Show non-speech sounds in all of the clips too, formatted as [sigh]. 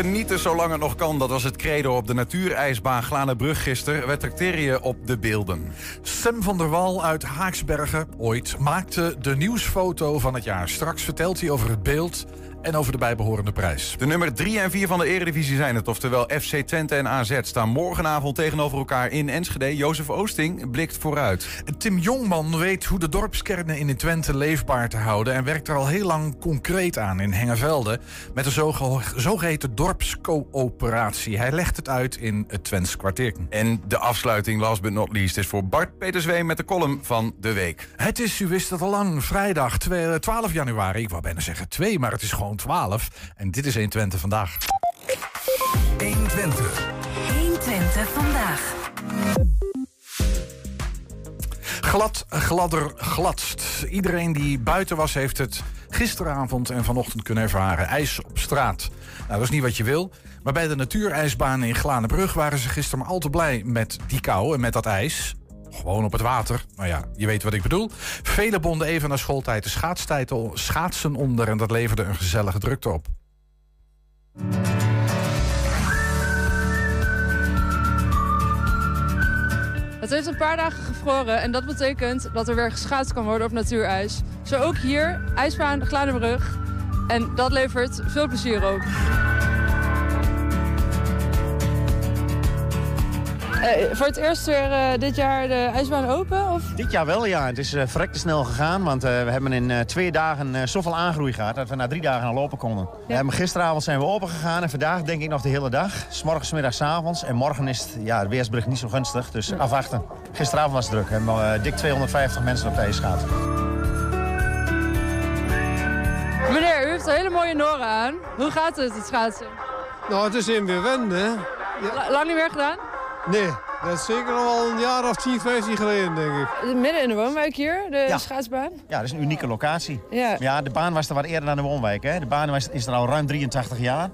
Genieten zolang het nog kan, dat was het credo op de natuurijsbaan Glanenbrug gisteren. We tracteren je op de beelden. Sam van der Wal uit Haaksbergen, ooit, maakte de nieuwsfoto van het jaar. Straks vertelt hij over het beeld en over de bijbehorende prijs. De nummer 3 en 4 van de Eredivisie zijn het. Oftewel FC Twente en AZ staan morgenavond tegenover elkaar in Enschede. Jozef Oosting blikt vooruit. Tim Jongman weet hoe de dorpskernen in Twente leefbaar te houden... en werkt er al heel lang concreet aan in Hengevelde... met een zogeheten dorpscoöperatie. Hij legt het uit in het Twents kwartier. En de afsluiting, last but not least, is voor Bart Peterswee... met de column van de week. Het is, u wist het al lang, vrijdag 12 januari. Ik wou bijna zeggen 2, maar het is gewoon 12. En dit is 120 vandaag. 120. 120 vandaag. Glad, gladder, gladst. Iedereen die buiten was, heeft het gisteravond en vanochtend kunnen ervaren. IJs op straat. Nou, dat is niet wat je wil. Maar bij de natuurijsbaan in Glanenbrug waren ze gisteren maar al te blij met die kou en met dat ijs. Gewoon op het water. Nou ja, je weet wat ik bedoel. Vele bonden even na schooltijd de schaatstijd schaatsen onder... en dat leverde een gezellige drukte op. Het heeft een paar dagen gevroren en dat betekent dat er weer geschaatst kan worden op natuurijs. Zo ook hier, ijsbaan Glanenbrug. En dat levert veel plezier op. Uh, voor het eerst weer uh, dit jaar de ijsbaan open? Of? Dit jaar wel, ja. Het is uh, verrekte snel gegaan. Want we hebben in twee dagen zoveel aangroei gehad... dat we na drie dagen al lopen konden. We hebben gisteravond zijn we open gegaan. En vandaag denk ik nog de hele dag. S morgens, middags, avonds. En morgen is het, ja, de weersbericht niet zo gunstig. Dus afwachten. Gisteravond was het druk. We hebben dik 250 mensen op de ijs gehad. Meneer, u heeft een hele mooie noren aan. Hoe gaat het, het schaatsen? Nou, het is in weer wennen. Ja. Lang niet meer gedaan? Nee, dat is zeker al een jaar of 10, 15 geleden, denk ik. Midden in de woonwijk hier, de schaatsbaan? Ja, dat is een unieke locatie. Ja. ja, de baan was er wat eerder dan de woonwijk. Hè. De baan is er al ruim 83 jaar.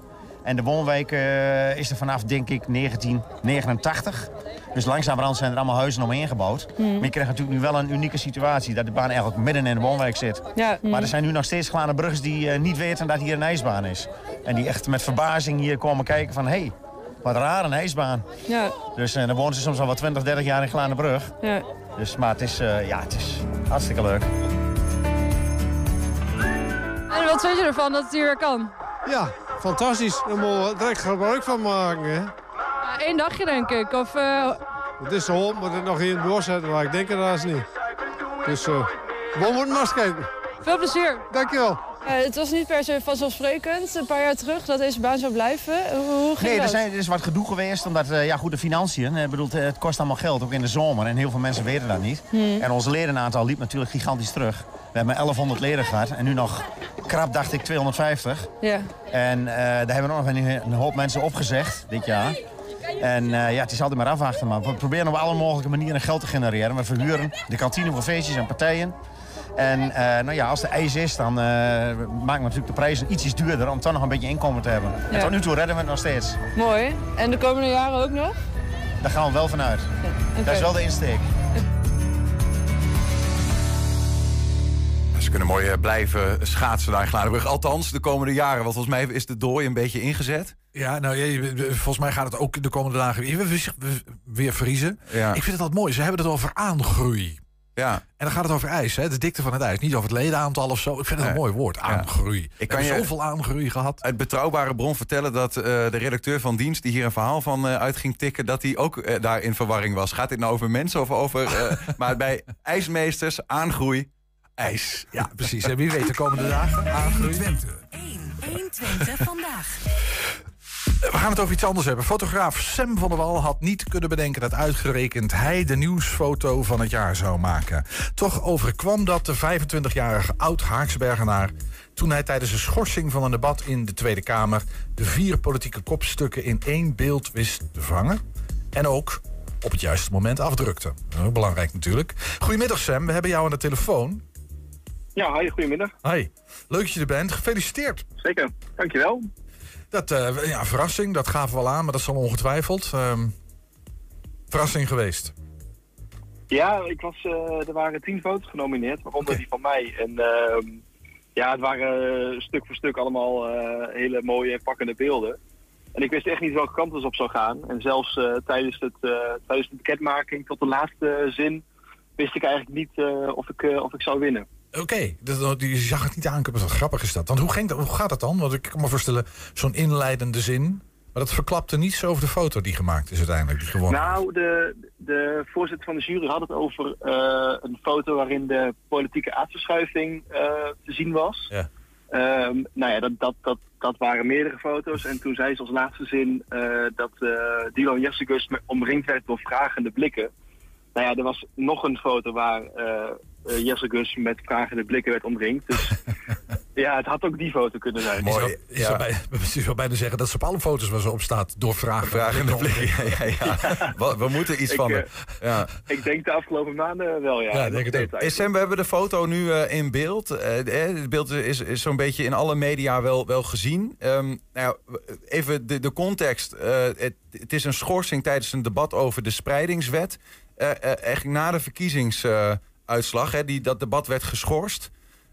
En de woonwijk uh, is er vanaf, denk ik, 1989. Dus langzamerhand zijn er allemaal huizen omheen gebouwd. Mm. Maar je krijgt natuurlijk nu wel een unieke situatie... dat de baan eigenlijk midden in de woonwijk zit. Ja. Maar er zijn nu nog steeds glane bruggers die uh, niet weten dat hier een ijsbaan is. En die echt met verbazing hier komen kijken van... Hey, wat raar, een ijsbaan. Ja. Dus uh, dan wonen ze soms al wat 20, 30 jaar in Glanenbrug. Ja. Dus, maar het is, uh, ja, het is hartstikke leuk. En wat vind je ervan dat het hier weer kan? Ja, fantastisch. Daar moeten we direct gebruik van maken. Hè? Ja, Eén dagje denk ik. Of, uh... Het is de hoop dat het nog in doorzetten, maar ik denk het dat niet. Dus uh, we moeten maar eens kijken. Veel plezier. Dankjewel. Uh, het was niet per se vanzelfsprekend een paar jaar terug dat deze baan zou blijven. Hoe, ging nee, er, zijn, er is wat gedoe geweest. Omdat, uh, ja goed, de financiën. Uh, bedoel, het kost allemaal geld, ook in de zomer. En heel veel mensen weten dat niet. Hmm. En ons ledenaantal liep natuurlijk gigantisch terug. We hebben 1100 leden gehad. En nu nog krap, dacht ik, 250. Ja. En daar hebben we nog een, een hoop mensen opgezegd dit jaar. En uh, ja, het is altijd maar afwachten. Maar we proberen op alle mogelijke manieren geld te genereren. We verhuren de kantine voor feestjes en partijen. En uh, nou ja, als er ijs is, dan uh, maken we natuurlijk de prijzen ietsjes duurder... om toch nog een beetje inkomen te hebben. Ja. En tot nu toe redden we het nog steeds. Mooi. En de komende jaren ook nog? Daar gaan we wel vanuit. Ja. Okay. Dat is wel de insteek. Ze kunnen mooi blijven schaatsen daar in Gladenbrug. Althans, de komende jaren. Want volgens mij is de dooi een beetje ingezet. Ja, nou, volgens mij gaat het ook de komende dagen weer, weer vriezen. Ja. Ik vind het altijd mooi. Ze hebben het over aangroei. Ja. En dan gaat het over ijs, hè? de dikte van het ijs. Niet over het ledenaantal of zo. Ik vind het een mooi woord, aangroei. Ja. Ik kan je zoveel aangroei gehad. Uit betrouwbare bron vertellen dat uh, de redacteur van dienst... die hier een verhaal van uh, uit ging tikken... dat hij ook uh, daar in verwarring was. Gaat dit nou over mensen of over... [laughs] maar bij ijsmeesters, aangroei, ijs. Ja, precies. En wie weet de komende dagen aangroei. 120 vandaag. We gaan het over iets anders hebben. Fotograaf Sam van der Wal had niet kunnen bedenken dat uitgerekend hij de nieuwsfoto van het jaar zou maken. Toch overkwam dat de 25-jarige oud-Haaksbergenaar toen hij tijdens een schorsing van een debat in de Tweede Kamer de vier politieke kopstukken in één beeld wist te vangen. En ook op het juiste moment afdrukte. Belangrijk natuurlijk. Goedemiddag Sam, we hebben jou aan de telefoon. Ja, hi, goedemiddag. Hi, leuk dat je er bent. Gefeliciteerd. Zeker, dankjewel. Dat, uh, ja, verrassing, dat gaven we al aan, maar dat is al ongetwijfeld. Um, verrassing geweest. Ja, ik was, uh, er waren tien foto's genomineerd, waaronder okay. die van mij. En uh, ja, het waren stuk voor stuk allemaal hele mooie en pakkende beelden. En ik wist echt niet welke kant het op zou gaan. En zelfs eh, tijdens, het, eh, tijdens de bekendmaking tot de laatste zin wist ik eigenlijk niet eh, of, ik, eh, of ik zou winnen. Oké, dus die zag het niet aankomen. Wat grappig is dat. Want hoe, ging dat, hoe gaat dat dan? Want ik kan me voorstellen, zo'n inleidende zin. Maar dat verklapte niets over de foto die gemaakt is uiteindelijk, die gewonnen. Nou, de, de voorzitter van de jury had het over eh, een foto waarin de politieke aardverschuiving eh, te zien was. Ja. Ehm, nou ja, dat, dat, dat, dat waren meerdere foto's. En toen zei ze als laatste zin eh, dat Dylan Jessicus omringd werd door vragende blikken. Nou ja, er was nog een foto waar eh eh, Jessicus met vragende blikken werd omringd. Dus [laughs] ja, het had ook die foto kunnen zijn. Zou, Mooi, je ja. zou bij- [laughs] zou bijna zeggen dat ze op alle foto's waar ze op staat door vragen. Vragen in de blik. Ja, ja, ja. [laughs] We, we moeten iets Ik, van. eh, ja. Ik denk de afgelopen maanden wel, ja. Ja, denk het ook. Hey Sam, we hebben de foto nu eh, in beeld. Eh, eh, het beeld is, is zo'n beetje in alle media wel, wel gezien. Ehm, nou ja, even de, de context. Eh, het, het is een schorsing tijdens een debat over de spreidingswet. Eh, eh, eigenlijk na de verkiezingsuitslag. hè, die, dat debat werd geschorst.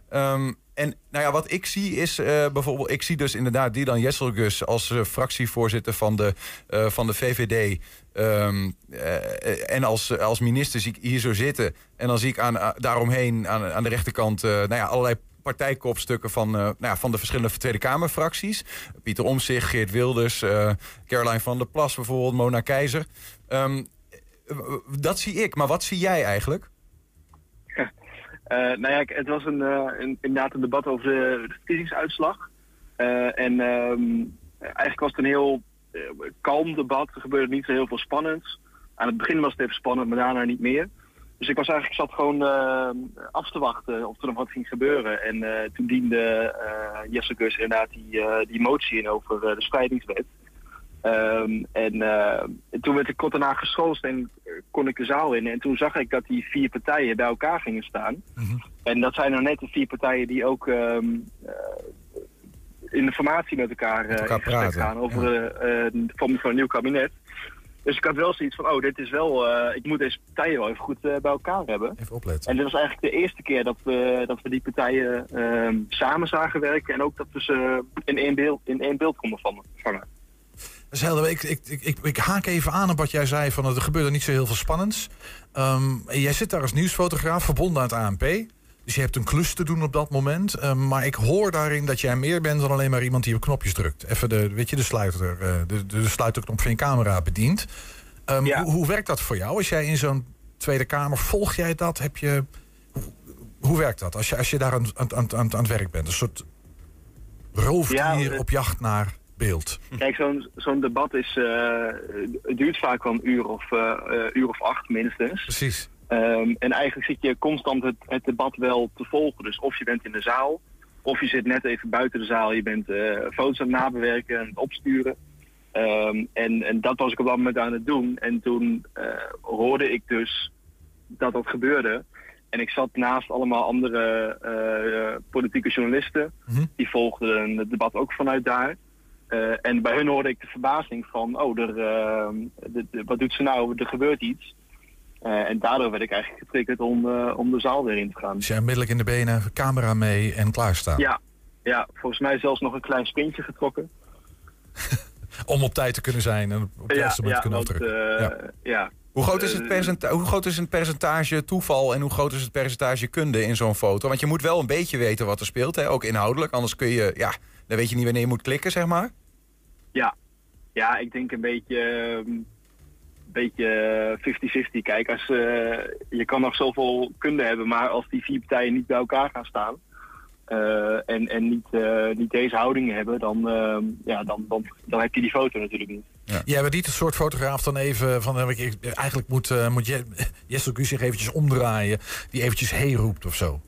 Ehm, en nou ja, wat ik zie is eh, bijvoorbeeld... Ik zie dus inderdaad Dylan Jesselgus als eh, fractievoorzitter van de, eh, van de VVD... Ehm, eh, en als, als minister zie ik hier zo zitten. En dan zie ik aan, daaromheen aan, aan de rechterkant... nou ja, allerlei partijkopstukken van, nou ja, van de verschillende Tweede Kamerfracties. Pieter Omtzigt, Geert Wilders, Caroline van der Plas bijvoorbeeld, Mona Keizer. Ehm, eh, dat zie ik, maar wat zie jij eigenlijk? Eh, nou ja, het was een, eh, een, inderdaad een debat over de, verkiezingsuitslag. Eh, en ehm, eigenlijk was het een heel kalm debat. Er gebeurde niet zo heel veel spannends. Aan het begin was het even spannend, maar daarna niet meer. Dus ik was eigenlijk zat gewoon af te wachten of er nog wat ging gebeuren. En toen diende eh Jesse inderdaad die, die motie in over de spreidingswet. Ehm, en eh, toen werd ik kort daarna geschoold en eh, kon ik de zaal in. En toen zag ik dat die vier partijen bij elkaar gingen staan. En dat zijn nou net de vier partijen die ook eh, in de formatie met elkaar, eh, gesprek praten, gaan over eh, eh, de vorming van een nieuw kabinet. Dus ik had wel zoiets van, oh, dit is wel, eh, ik moet deze partijen wel even goed eh, bij elkaar hebben. Even opletten. En dit was eigenlijk de eerste keer dat we, dat we die partijen ehm, samen zagen werken en ook dat we ze in één beeld, in één beeld konden vangen. Is helder. Ik, ik, ik, ik, haak even aan op wat jij zei. Van, er gebeurde niet zo heel veel spannends. Ehm, jij zit daar als nieuwsfotograaf verbonden aan het ANP. Dus je hebt een klus te doen op dat moment. Ehm, maar ik hoor daarin dat jij meer bent dan alleen maar iemand die op knopjes drukt. Even de, weet je, de, sluiter, eh, de, de, sluiterknop van je camera bedient. Ehm, Ja. hoe, hoe werkt dat voor jou? Als jij in zo'n Tweede Kamer, volg jij dat? Heb je, hoe, hoe werkt dat als je, als je daar aan, aan, aan, aan het werk bent? Een soort roofdier Ja, op jacht naar beeld. Kijk, zo'n zo'n debat is, eh, het duurt vaak wel een uur of, eh, eh, uur of acht minstens. Precies. Ehm, en eigenlijk zit je constant het, het debat wel te volgen. Dus of je bent in de zaal, of je zit net even buiten de zaal. Je bent foto's aan het nabewerken en opsturen. Ehm, en, en dat was ik op dat moment aan het doen. En toen hoorde ik dus dat dat gebeurde. En ik zat naast allemaal andere politieke journalisten. Mhm. Die volgden het debat ook vanuit daar. Eh, en bij hun hoorde ik de verbazing van, oh, er, ehm, de- de- wat doet ze nou? Er gebeurt iets. Eh, en daardoor werd ik eigenlijk getriggerd om, eh, om de zaal weer in te gaan. Dus jij onmiddellijk in de benen, camera mee en klaarstaan. Ja, ja, volgens mij zelfs nog een klein sprintje getrokken. [laughs] Om op tijd te kunnen zijn en op het juiste moment te kunnen afdrukken. eh, Ja. ja. Hoe groot, is het Eh, percenta- hoe groot is het percentage toeval en hoe groot is het percentage kunde in zo'n foto? Want je moet wel een beetje weten wat er speelt, hè? ook inhoudelijk. Anders kun je, ja, dan weet je niet wanneer je moet klikken, zeg maar. Ja, ja ik denk een beetje, ehm, beetje 50-50. Kijk, als, eh, je kan nog zoveel kunde hebben, maar als die vier partijen niet bij elkaar gaan staan eh, en, en niet, eh, niet deze houdingen hebben, dan, ehm, ja, dan, dan, dan heb je die foto natuurlijk niet. Jij bent niet het soort fotograaf dan even van... eh, ik- ik- Eigenlijk moet, eh, moet je, [laughs] Jessel Gus zich eventjes omdraaien. Die eventjes hey roept of zo.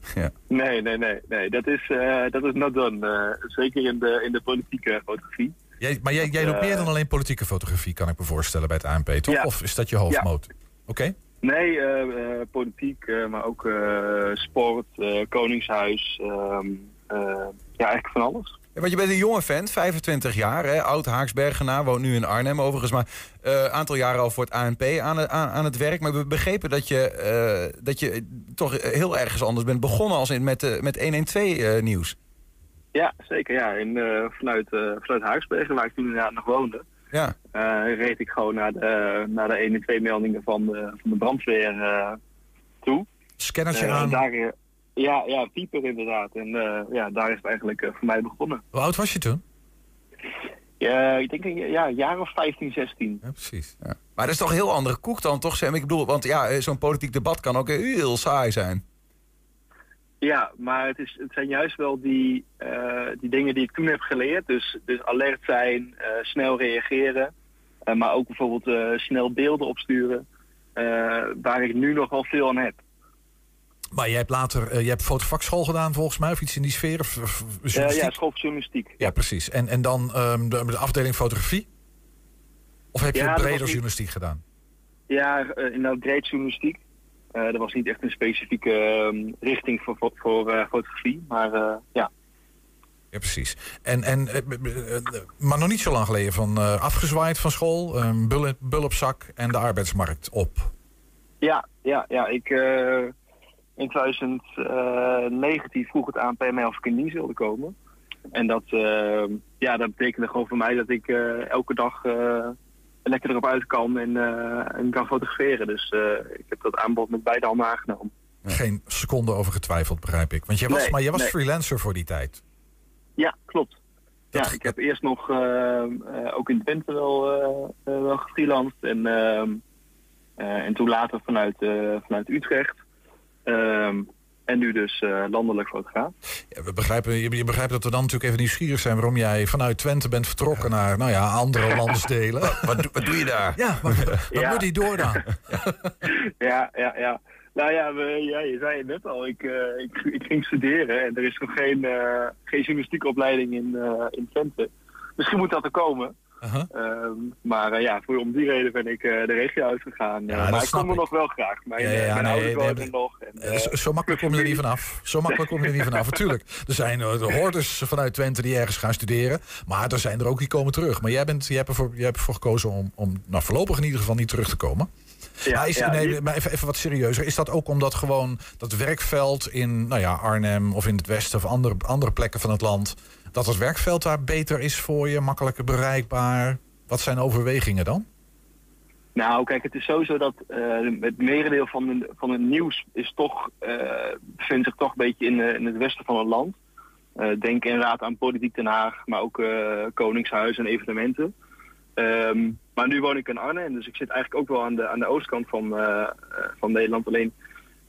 Nee, nee, nee, nee. Dat is, eh, dat is not done. Eh, zeker in de, in de politieke fotografie. Jij, maar jij, jij doet Eh, meer dan alleen politieke fotografie, kan ik me voorstellen bij het ANP, toch? Ja. Of is dat je hoofdmoot? Oké. Nee, eh, eh, politiek, eh, maar ook sport, koningshuis. ehm, eh, ja, eigenlijk van alles. Ja, want je bent een jonge vent, 25 jaar, hè? oud Haaksbergenaar, woont nu in Arnhem overigens. Maar een aantal jaren al voor het ANP aan, het- aan, aan het werk. Maar we begrepen dat je, dat je toch heel ergens anders bent begonnen als in met, eh, met 112 eh, nieuws. Ja, zeker. Ja. En, vanuit, vanuit Huisbergen, waar ik toen inderdaad nog woonde, Ja. eh, reed ik gewoon naar de, naar de 1 en 2 meldingen van de, van de brandweer eh, toe. Scannertje Eh, aan. daar, ja, ja, pieper inderdaad. En ja, daar is het eigenlijk voor mij begonnen. Hoe oud was je toen? Ja, ik denk een ja, een jaar of 15, 16. Ja, precies. Ja. Maar dat is toch een heel andere koek dan, toch Sam? Ik bedoel, want ja, zo'n politiek debat kan ook heel saai zijn. Ja, maar het, is, het zijn juist wel die, eh, die dingen die ik toen heb geleerd. Dus, dus alert zijn, eh, snel reageren. eh, maar ook bijvoorbeeld snel beelden opsturen. waar ik nu nog wel veel aan heb. Maar jij hebt later, je hebt fotovakschool gedaan volgens mij, of iets in die sfeer? Of, of journalistiek? ja, school journalistiek. Ja, precies. En, en dan ehm, de, de afdeling fotografie? Of heb je Ja, breder niet- journalistiek gedaan? Ja, inderdaad breed journalistiek. Eh er was niet echt een specifieke ehm, richting voor, voor, voor, eh, fotografie. Maar eh, ja, Ja, precies. En, en, maar nog niet zo lang geleden van afgezwaaid van school, ehm bul, op zak en de arbeidsmarkt op. Ja, ja, ja. Ik, in 2019 vroeg het ANP mij of ik in dienst wilde komen. En dat, eh, ja, dat betekende gewoon voor mij dat ik elke dag lekker erop uit kan en, eh, en kan fotograferen. Dus eh, ik heb dat aanbod met beide handen aangenomen. Geen seconde over getwijfeld, begrijp ik. Want jij was, Nee, maar jij was nee. freelancer voor die tijd. Ja, klopt. Dat- ja, ik heb eerst nog eh, ook in Twente wel, eh, wel gefreelanced. En, ehm, eh, en toen later vanuit, vanuit Utrecht. En nu dus eh, landelijk fotograaf. Ja, we begrijpen, je, je begrijpt dat we dan natuurlijk even nieuwsgierig zijn waarom jij vanuit Twente bent vertrokken naar nou ja, andere landsdelen. Wat, doe- wat doe je daar? ja, wat Ja. moet die door dan? Ja, ja, ja. Nou ja, we, ja je zei het net al. Ik, eh, ik, ik ging studeren en er is nog geen, eh, geen journalistieke opleiding in, eh, in Twente. Misschien moet dat er komen. Aha. Ehm, maar eh, ja, voor, om die reden ben ik eh, de regio uitgegaan. Ja, Eh, maar ik kom er ik. nog wel graag. Mijn, Ja, ja, mijn nee, ouders nee, wonen nee. nog. En, zo, zo makkelijk kom je er niet vanaf. Zo makkelijk kom je er niet vanaf. [laughs] Natuurlijk, er zijn de hordes vanuit Twente die ergens gaan studeren. Maar er zijn er ook die komen terug. Maar jij, bent, jij, hebt, ervoor, jij hebt ervoor gekozen om, om nou, voorlopig in ieder geval niet terug te komen. ja, maar is, ja, nee, maar even, even wat serieuzer. Is dat ook omdat gewoon dat werkveld in nou ja, Arnhem of in het westen of andere, andere plekken van het land... dat het werkveld daar beter is voor je, makkelijker bereikbaar? Wat zijn overwegingen dan? Nou, kijk, het is sowieso dat eh, het merendeel van, van het nieuws is toch, eh, bevindt zich toch een beetje in, eh, in het westen van het land. Eh, denk inderdaad aan Politiek Den Haag, maar ook Koningshuis en evenementen. Ehm, maar nu woon ik in Arnhem, dus ik zit eigenlijk ook wel aan de, aan de oostkant van, van Nederland. Alleen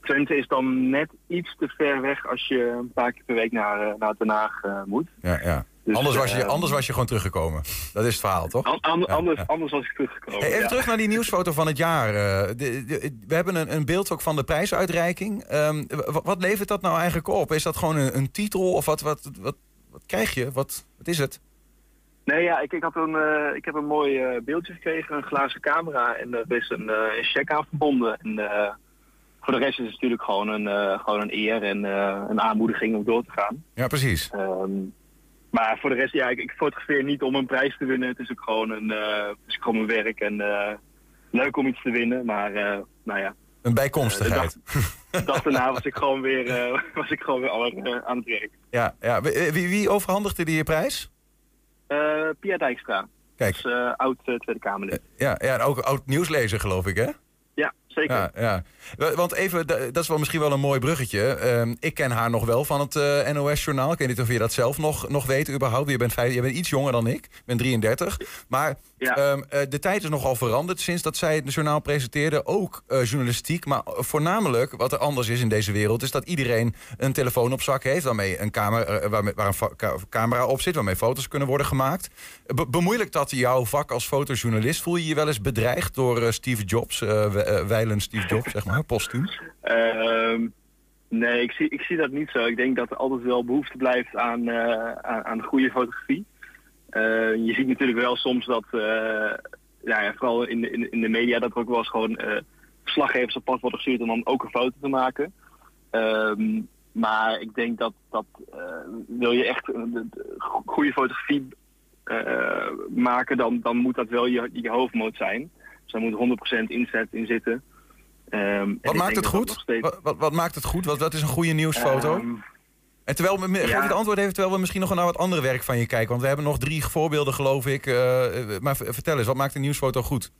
Twente is dan net iets te ver weg als je een paar keer per week naar, eh, naar Den Haag eh, moet. Ja, ja. Dus, anders, was je, eh, anders was je gewoon teruggekomen. Dat is het verhaal, toch? An- an- Ja, anders, ja. anders was ik teruggekomen. Hey, even ja. terug naar die nieuwsfoto van het jaar. de- de- we hebben een, een beeld ook van de prijsuitreiking. Ehm, wat levert dat nou eigenlijk op? Is dat gewoon een, een titel of wat, wat, wat, wat krijg je? Wat, wat is het? Nee, ja, ik, ik, had een, ik heb een mooi beeldje gekregen, een glazen camera en er is een, eh, een check aan verbonden. En voor de rest is het natuurlijk gewoon een, eh, gewoon een eer en eh, een aanmoediging om door te gaan. Ja, precies. Ehm, maar voor de rest, ja, ik, ik fotografeer niet om een prijs te winnen. Het is ook gewoon een, eh, het is gewoon mijn werk en leuk om iets te winnen. Maar nou ja, Een bijkomstigheid. de dag daarna was ik gewoon weer, [laughs] was ik gewoon weer al, eh, aan het werk. Ja, ja. Wie, wie- overhandigde die prijs? Eh, Pia Dijkstra, Kijk, dus, oud Tweede Kamerlid. ja, ja, en ook oud nieuwslezer geloof ik, hè? Ja, zeker. Ja, ja. Wa- Want even, da- dat is wel misschien wel een mooi bruggetje. Ehm, ik ken haar nog wel van het eh, NOS-journaal. Ik weet niet of je dat zelf nog, nog weet überhaupt. Je bent, vijf, je bent iets jonger dan ik. Ik ben 33. Maar Ja. ehm, eh, de tijd is nogal veranderd sinds dat zij het journaal presenteerde. Ook eh, journalistiek. Maar voornamelijk, wat er anders is in deze wereld... is dat iedereen een telefoon op zak heeft... waarmee een camera, waarmee, waar een ka- camera op zit... waarmee foto's kunnen worden gemaakt. Be- bemoeilijkt dat jouw vak als fotojournalist? Voel je je wel eens bedreigd door Steve Jobs... eh wijlen Steve Jobs, zeg maar, postuum? Ehm, nee, ik zie, ik zie dat niet zo. Ik denk dat er altijd wel behoefte blijft aan, eh, aan, goede fotografie. Eh, je ziet natuurlijk wel soms dat, eh, ja, vooral in de, in, in de media, dat er ook wel eens gewoon eh, verslaggevers op pad worden gestuurd om dan ook een foto te maken. Ehm, maar ik denk dat, dat wil je echt goede fotografie maken, dan, dan moet dat wel je, je hoofdmoot zijn. Dus daar moet 100% inzet in zitten. Ehm, Wat maakt het goed? steeds- Wat, wat, wat maakt het goed? Wat, wat is een goede nieuwsfoto? Ehm, En terwijl we, geef het antwoord even, terwijl we misschien nog naar wat andere werk van je kijken. Want we hebben nog drie voorbeelden, geloof ik. Eh, eh, maar vertel eens, wat maakt een nieuwsfoto goed?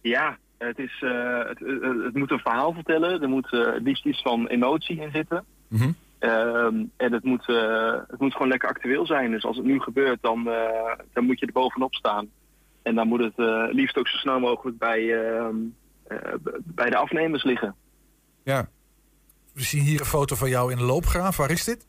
Ja, het, is, eh, het, het, moet een verhaal vertellen. Er moet het liefst iets van emotie in zitten. Mhm. Ehm, en het moet, het moet gewoon lekker actueel zijn. Dus als het nu gebeurt, dan, dan moet je er bovenop staan. En dan moet het liefst ook zo snel mogelijk bij, bij de afnemers liggen. Ja. We zien hier een foto van jou in de loopgraaf. Waar is dit?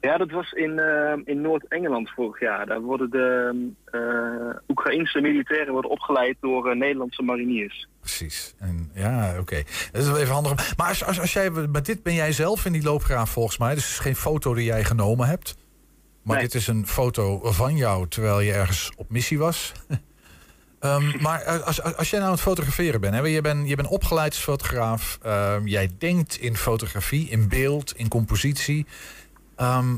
Ja, dat was in, eh, in Noord-Engeland vorig jaar. Daar worden de eh Oekraïnse militairen worden opgeleid door eh, Nederlandse mariniers. Precies. En, ja, oké. Dat is wel even handig. Maar als, als, als jij, met dit ben jij zelf in die loopgraaf volgens mij. Dus het is geen foto die jij genomen hebt. Maar Nee. dit is een foto van jou terwijl je ergens op missie was. [laughs] Ehm, maar eh, als, als, jij nou aan het fotograferen bent, hè, je bent, je bent opgeleid als fotograaf. ehm, jij denkt in fotografie, in beeld, in compositie. Ehm,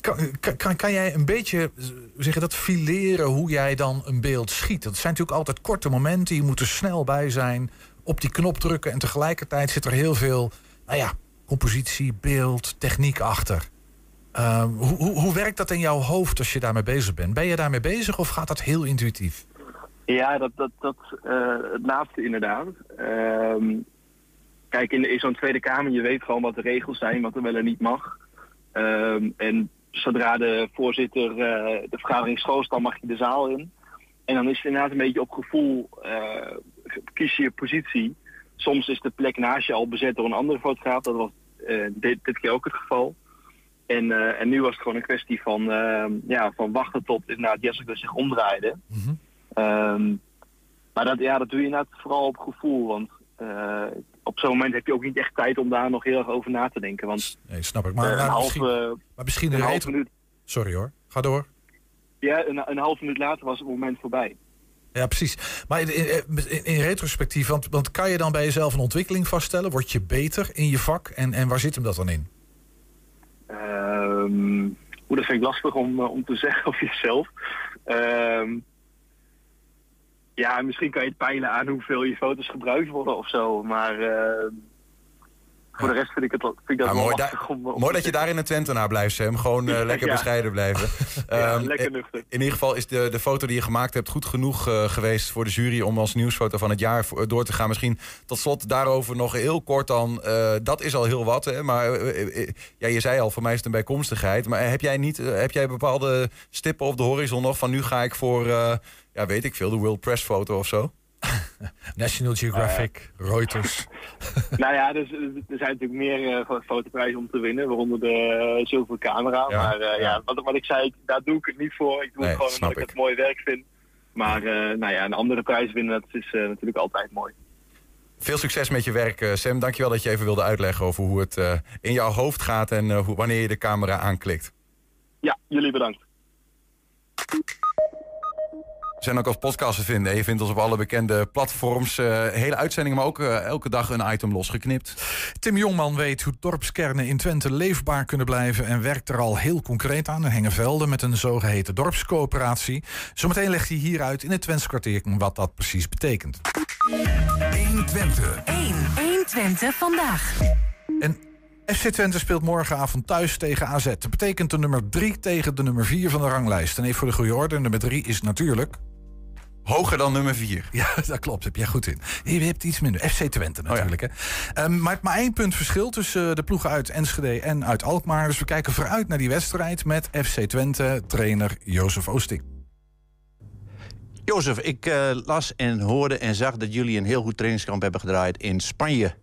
kan, kan- kan, jij een beetje hoe zeg je dat, fileren hoe jij dan een beeld schiet? Dat zijn natuurlijk altijd korte momenten. Je moet er snel bij zijn, op die knop drukken. En tegelijkertijd zit er heel veel nou ja, compositie, beeld, techniek achter. Hoe, hoe, hoe werkt dat in jouw hoofd als je daarmee bezig bent? Ben je daarmee bezig of gaat dat heel intuïtief? Ja, dat, dat, dat eh, het laatste inderdaad. Ehm, kijk, in, zo'n Tweede Kamer, je weet gewoon wat de regels zijn, wat er wel en niet mag. Ehm, en zodra de voorzitter eh, de vergadering schoost, dan mag je de zaal in. En dan is het inderdaad een beetje op gevoel, eh, kies je je positie. Soms is de plek naast je al bezet door een andere fotograaf. Dat was dit, dit keer ook het geval. En, en nu was het gewoon een kwestie van, ehm, ja, van wachten tot inderdaad Jessica zich omdraaide. Mhm. Ehm, maar dat, ja, dat doe je inderdaad vooral op gevoel. Want eh, op zo'n moment heb je ook niet echt tijd om daar nog heel erg over na te denken. Want Nee, snap ik. Maar, een, maar half, misschien, maar misschien een, een half minuut, Sorry hoor, ga door. ja, een, een half minuut later was het moment voorbij. Ja, precies. Maar in, in, in retrospectief, want, want kan je dan bij jezelf een ontwikkeling vaststellen? Word je beter in je vak? En, en waar zit hem dat dan in? Ehm Oeh, dat vind ik lastig om, eh, om te [laughs] zeggen over jezelf. Ehm, ja, misschien kan je het peilen aan hoeveel je foto's gebruikt worden of zo. Maar ehm, voor de rest vind ik, het, vind ik dat Ja, mooi, om, om mooi dat je daar in een Twentenaar blijft, Sam. Gewoon eh, [laughs] lekker Ja. bescheiden blijven. [laughs] Ja, Ehm, lekker eh, nuchter. In ieder geval is de, de foto die je gemaakt hebt goed genoeg eh, geweest voor de jury om als nieuwsfoto van het jaar voor- door te gaan. Misschien tot slot daarover nog heel kort dan. eh, dat is al heel wat, hè? maar eh, eh, eh, ja, je zei al, voor mij is het een bijkomstigheid. Maar heb jij niet, eh, heb jij bepaalde stippen op de horizon nog van nu ga ik voor, eh, ja, weet ik veel, de World Press foto of zo? [laughs] National Geographic, Reuters. [laughs] Nou ja, dus, er zijn natuurlijk meer eh, fo- fotoprijzen om te winnen, waaronder de eh, zilveren camera. Ja, maar eh, ja. ja, wat, wat ik zei, daar doe ik het niet voor. Ik doe Nee, het gewoon omdat ik ik. het mooi werk vind. Maar eh, nou ja, een andere prijs winnen, dat is eh, natuurlijk altijd mooi. Veel succes met je werk, eh, Sam. Dankjewel dat je even wilde uitleggen over hoe het eh, in jouw hoofd gaat en eh, hoe, wanneer je de camera aanklikt. Ja, jullie bedankt. We zijn ook als podcast te vinden. Je vindt ons op alle bekende platforms. eh, hele uitzendingen, maar ook eh, elke dag een item losgeknipt. Tim Jongman weet hoe dorpskernen in Twente leefbaar kunnen blijven... en werkt er al heel concreet aan in Hengevelde... met een zogeheten dorpscoöperatie. Zometeen legt hij hieruit in het Twents kwartier wat dat precies betekent. 1 Twente. 1. 1 Twente vandaag. En FC Twente speelt morgenavond thuis tegen AZ. Dat betekent de nummer 3 tegen de nummer 4 van de ranglijst. En even voor de goede orde, nummer 3 is natuurlijk... Hoger dan nummer 4. Ja, [laughs] dat klopt. Heb jij goed in. Je hebt iets minder. FC Twente natuurlijk. hè. Ehm, maar het maar één punt verschil tussen eh, de ploegen uit Enschede en uit Alkmaar. Dus we kijken vooruit naar die wedstrijd met FC Twente trainer Jozef Oosting. Jozef, ik eh, las en hoorde en zag dat jullie een heel goed trainingskamp hebben gedraaid in Spanje.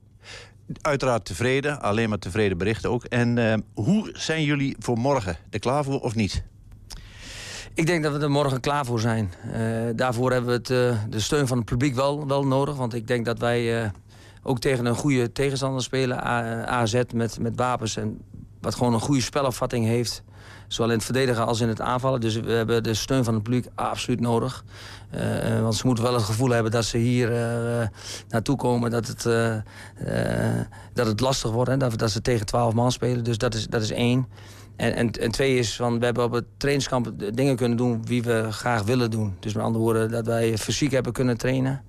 Uiteraard tevreden, alleen maar tevreden berichten ook. En eh, hoe zijn jullie voor morgen? Er klaar voor of niet? Ik denk dat we er morgen klaar voor zijn. Eh, daarvoor hebben we het, eh, de steun van het publiek wel, wel nodig. Want ik denk dat wij eh, ook tegen een goede tegenstander spelen. AZ met, met wapens en wat gewoon een goede spelopvatting heeft. Zowel in het verdedigen als in het aanvallen. Dus we hebben de steun van het publiek absoluut nodig. Want ze moeten wel het gevoel hebben dat ze hier naartoe komen. Dat het, dat het lastig wordt. Hè? Dat, dat ze tegen 12 man spelen. Dus dat is, dat is één. En, en, en twee is, van, we hebben op het trainingskamp dingen kunnen doen wie we graag willen doen. Dus met andere woorden, dat wij fysiek hebben kunnen trainen.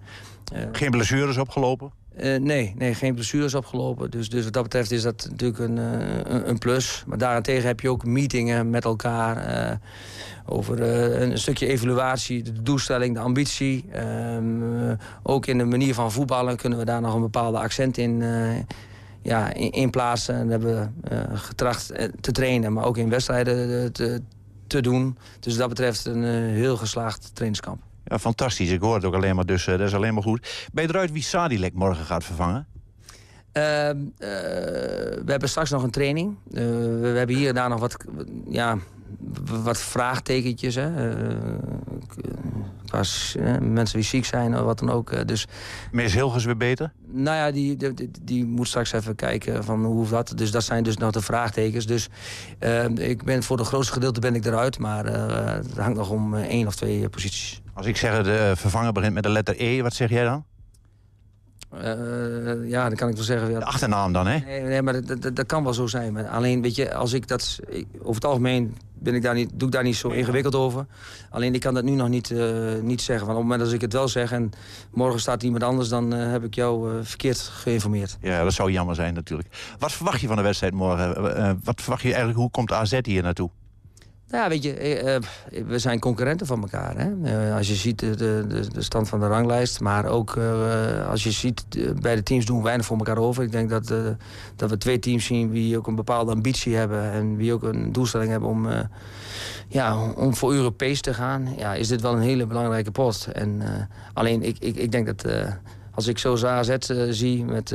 Geen blessures opgelopen? Uh, nee, nee, geen blessures opgelopen. Dus, dus wat dat betreft is dat natuurlijk een, een, een, plus. Maar daarentegen heb je ook meetingen met elkaar... Uh, over een stukje evaluatie, de doelstelling, de ambitie. Um, ook in de manier van voetballen kunnen we daar nog een bepaalde accent in, ja, in, in, plaatsen. En hebben we getracht te trainen, maar ook in wedstrijden te, te doen. Dus dat betreft een heel geslaagd trainingskamp. Ja, fantastisch. Ik hoor het ook alleen maar, dus dat is alleen maar goed. Ben je eruit wie Sadilek morgen gaat vervangen? Uh, uh, we hebben straks nog een training. Uh, we, hebben hier en daar nog wat, ja, wat vraagtekentjes. Hè. Als mensen die ziek zijn of wat dan ook. dus, Mees Hilgers weer beter? Nou ja, die, die, die, moet straks even kijken van hoe dat. Dus dat zijn dus nog de vraagtekens. Dus ik ben voor de grootste gedeelte ben ik eruit. Maar het hangt nog om één of twee posities. Als ik zeg de vervanger begint met de letter E, wat zeg jij dan? Uh, ja, dan kan ik wel zeggen... Ja, de achternaam dan, hè? Nee, nee maar dat, dat, dat, kan wel zo zijn. Maar alleen, weet je, als ik dat... Over het algemeen ben ik daar niet, doe ik daar niet zo ingewikkeld over. Alleen, ik kan dat nu nog niet, uh, niet zeggen. Want op het moment dat ik het wel zeg en morgen staat iemand anders... dan uh, heb ik jou verkeerd geïnformeerd. Ja, dat zou jammer zijn natuurlijk. Wat verwacht je van de wedstrijd morgen? wat verwacht je eigenlijk, hoe komt AZ hier naartoe? Nou ja, weet je, eh, eh, we zijn concurrenten van elkaar. Hè? Eh, als je ziet de, de, de, stand van de ranglijst. Maar ook als je ziet, bij de teams doen we weinig voor elkaar over. Ik denk dat, dat we twee teams zien die ook een bepaalde ambitie hebben. En die ook een doelstelling hebben om, ja, om voor Europees te gaan. Ja, is dit wel een hele belangrijke post. En, alleen, ik, ik, ik denk dat als ik zo AZ zie met...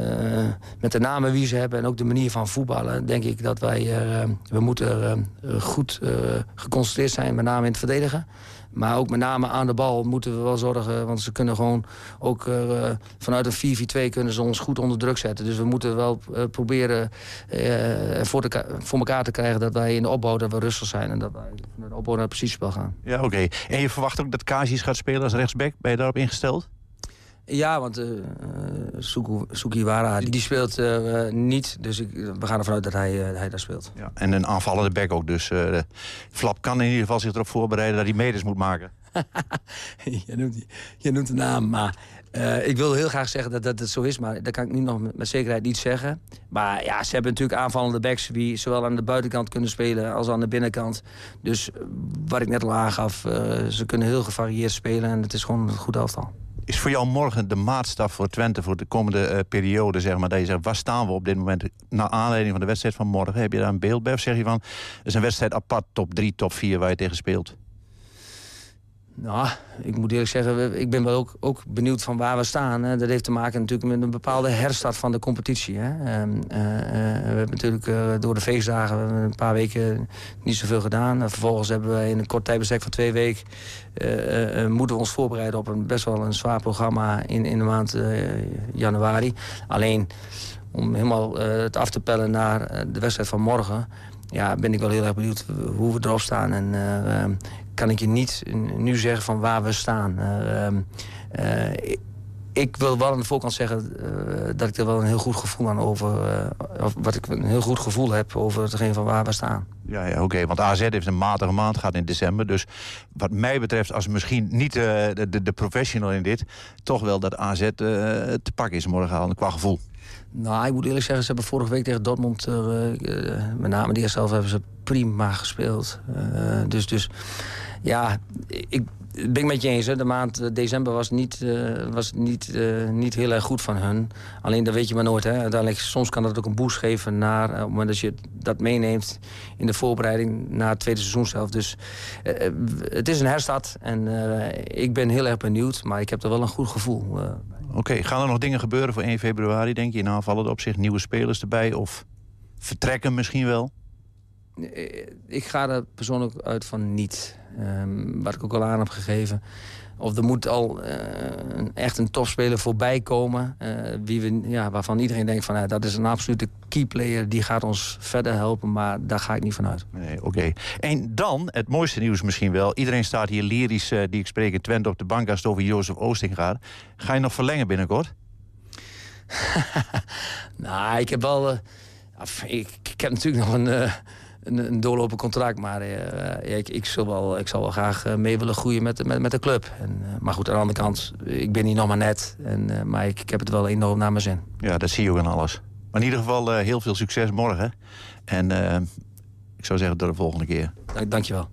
Uh, met de namen wie ze hebben en ook de manier van voetballen... denk ik dat wij uh, we moeten uh, goed geconcentreerd zijn, met name in het verdedigen. Maar ook met name aan de bal moeten we wel zorgen... want ze kunnen gewoon ook vanuit een 4-4-2 kunnen ze ons goed onder druk zetten. Dus we moeten wel proberen voor, de, voor elkaar te krijgen... dat wij in de opbouw dat we rustig zijn... en dat wij in de opbouw naar het spel gaan. Ja, oké. En je verwacht ook dat Kazis gaat spelen als rechtsback? Ben je daarop ingesteld? Ja, want uh, Sukiwara die, die speelt uh, niet. Dus ik, we gaan ervan uit dat hij, uh, hij daar speelt. Ja, en een aanvallende back ook. Dus Flap kan in ieder geval zich erop voorbereiden dat hij medes moet maken. [laughs] je, noemt, je noemt de naam, maar ik wil heel graag zeggen dat, dat het zo is. Maar dat kan ik nu nog met, met, zekerheid niet zeggen. Maar ja, ze hebben natuurlijk aanvallende backs... die zowel aan de buitenkant kunnen spelen als aan de binnenkant. Dus wat ik net al aangaf, ze kunnen heel gevarieerd spelen... en het is gewoon een goed elftal. Is voor jou morgen de maatstaf voor Twente voor de komende uh, periode? Zeg maar, dat je zegt, waar staan we op dit moment? Naar aanleiding van de wedstrijd van morgen, heb je daar een beeld bij? Of zeg je van, is een wedstrijd apart, top 3, top 4 waar je tegen speelt? Nou, ik moet eerlijk zeggen, ik ben wel ook, ook benieuwd van waar we staan. Dat heeft te maken natuurlijk met een bepaalde herstart van de competitie. Hè. Uh, uh, we hebben natuurlijk uh, door de feestdagen een paar weken niet zoveel gedaan. vervolgens hebben we in een kort tijdbestek van twee weken... moeten we ons voorbereiden op een best wel een zwaar programma in, in de maand januari. Alleen om helemaal het af te pellen naar de wedstrijd van morgen ja, ben ik wel heel erg benieuwd hoe we erop staan. En uh, kan ik je niet nu zeggen van waar we staan. Uh, ik wil wel aan de voorkant zeggen dat ik er wel een heel goed gevoel aan over... of wat ik een heel goed gevoel heb over hetgeen van waar we staan. Ja, ja oké, want AZ heeft een matige maand gehad in december. Dus wat mij betreft, als misschien niet de, de, de, professional in dit... toch wel dat AZ te pakken is morgen qua gevoel. Nou, ik moet eerlijk zeggen, ze hebben vorige week tegen Dortmund... Uh, uh, met name de eerste helft hebben ze prima gespeeld. Uh, dus, dus ja, ik ben ik met je eens. De maand december was, niet, was niet, niet heel erg goed van hun. Alleen dat weet je maar nooit. Hè. Uiteindelijk, soms kan dat ook een boost geven... Naar, op het moment dat je dat meeneemt in de voorbereiding... naar het tweede seizoen zelf. Dus het is een herstart. En ik ben heel erg benieuwd. Maar ik heb er wel een goed gevoel Oké, gaan er nog dingen gebeuren voor 1 februari, denk je? In op zich nieuwe spelers erbij? Of vertrekken misschien wel? Eh, ik ga er persoonlijk uit van niet. Um, wat ik ook al aan heb gegeven. Of er moet al uh, echt een topspeler voorbij komen. Uh, wie we, ja, waarvan iedereen denkt van dat is een absolute keyplayer. Die gaat ons verder helpen. Maar daar ga ik niet van uit. Nee, oké. En dan, het mooiste nieuws misschien wel. Iedereen staat hier lyrisch, uh, die ik spreek in Twente op de bank als het over Jozef Oosting gaat. Ga je nog verlengen binnenkort? [laughs] nou, ik heb wel... ik, ik, heb natuurlijk nog een een, een doorlopend contract. Maar eh, ja, ik, ik, zal wel, ik zal wel graag eh, mee willen groeien met, met, met de club. En, eh, maar goed, aan de andere kant, ik ben hier nog maar net. En, eh, maar ik, ik heb het wel enorm naar mijn zin. Ja, dat zie je ook in alles. Maar in ieder geval eh, heel veel succes morgen. En eh, ik zou zeggen tot de volgende keer. Dank, dankjewel.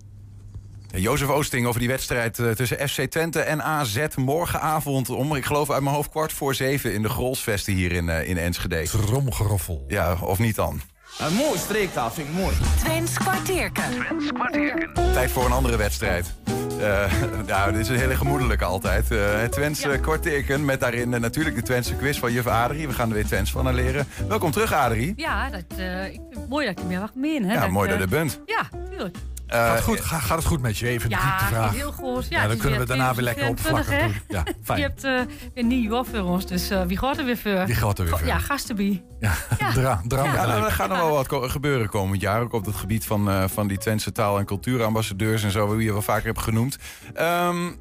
Jozef Oosting over die wedstrijd tussen FC Twente en AZ morgenavond om, ik geloof uit mijn hoofd, kwart voor zeven in de Grolsvesten hier in, eh, in Enschede. Tromgeroffel. Ja, of niet dan? Een mooi streektaal vind ik mooi. Twents kwartierken. Tijd voor een andere wedstrijd. Eh [laughs] nou, dit is een hele gemoedelijke altijd. Eh, het Twentse kwarteken met daarin eh, natuurlijk de Twentse quiz van juf Adrie. We gaan er weer Twents van haar leren. Welkom terug, Adrie. Ja, dat, eh, ik vind het mooi dat je me mag meen. Hè, Ja, dat, mooi dat je er bent. Ja, tuurlijk. Eh, Gaat het, goed? Ga- gaat het goed met je? Even de Ja, dieptevraag. heel goed. Ja, Ja, dan kunnen we daarna weer lekker 2024, opvlakken. Ja, fijn. Je hebt eh, een nieuw jaar voor ons, dus eh, wie gaat er weer voor? Wie gaat er weer voor? Ja, gasten bij. Ja, [laughs] dra drama Ja, er gaat nog wel wat gebeuren komend jaar. Ook op het gebied van, eh, van die Twentse taal- en cultuurambassadeurs en zo, hoe je wel vaker hebt genoemd. Ehm,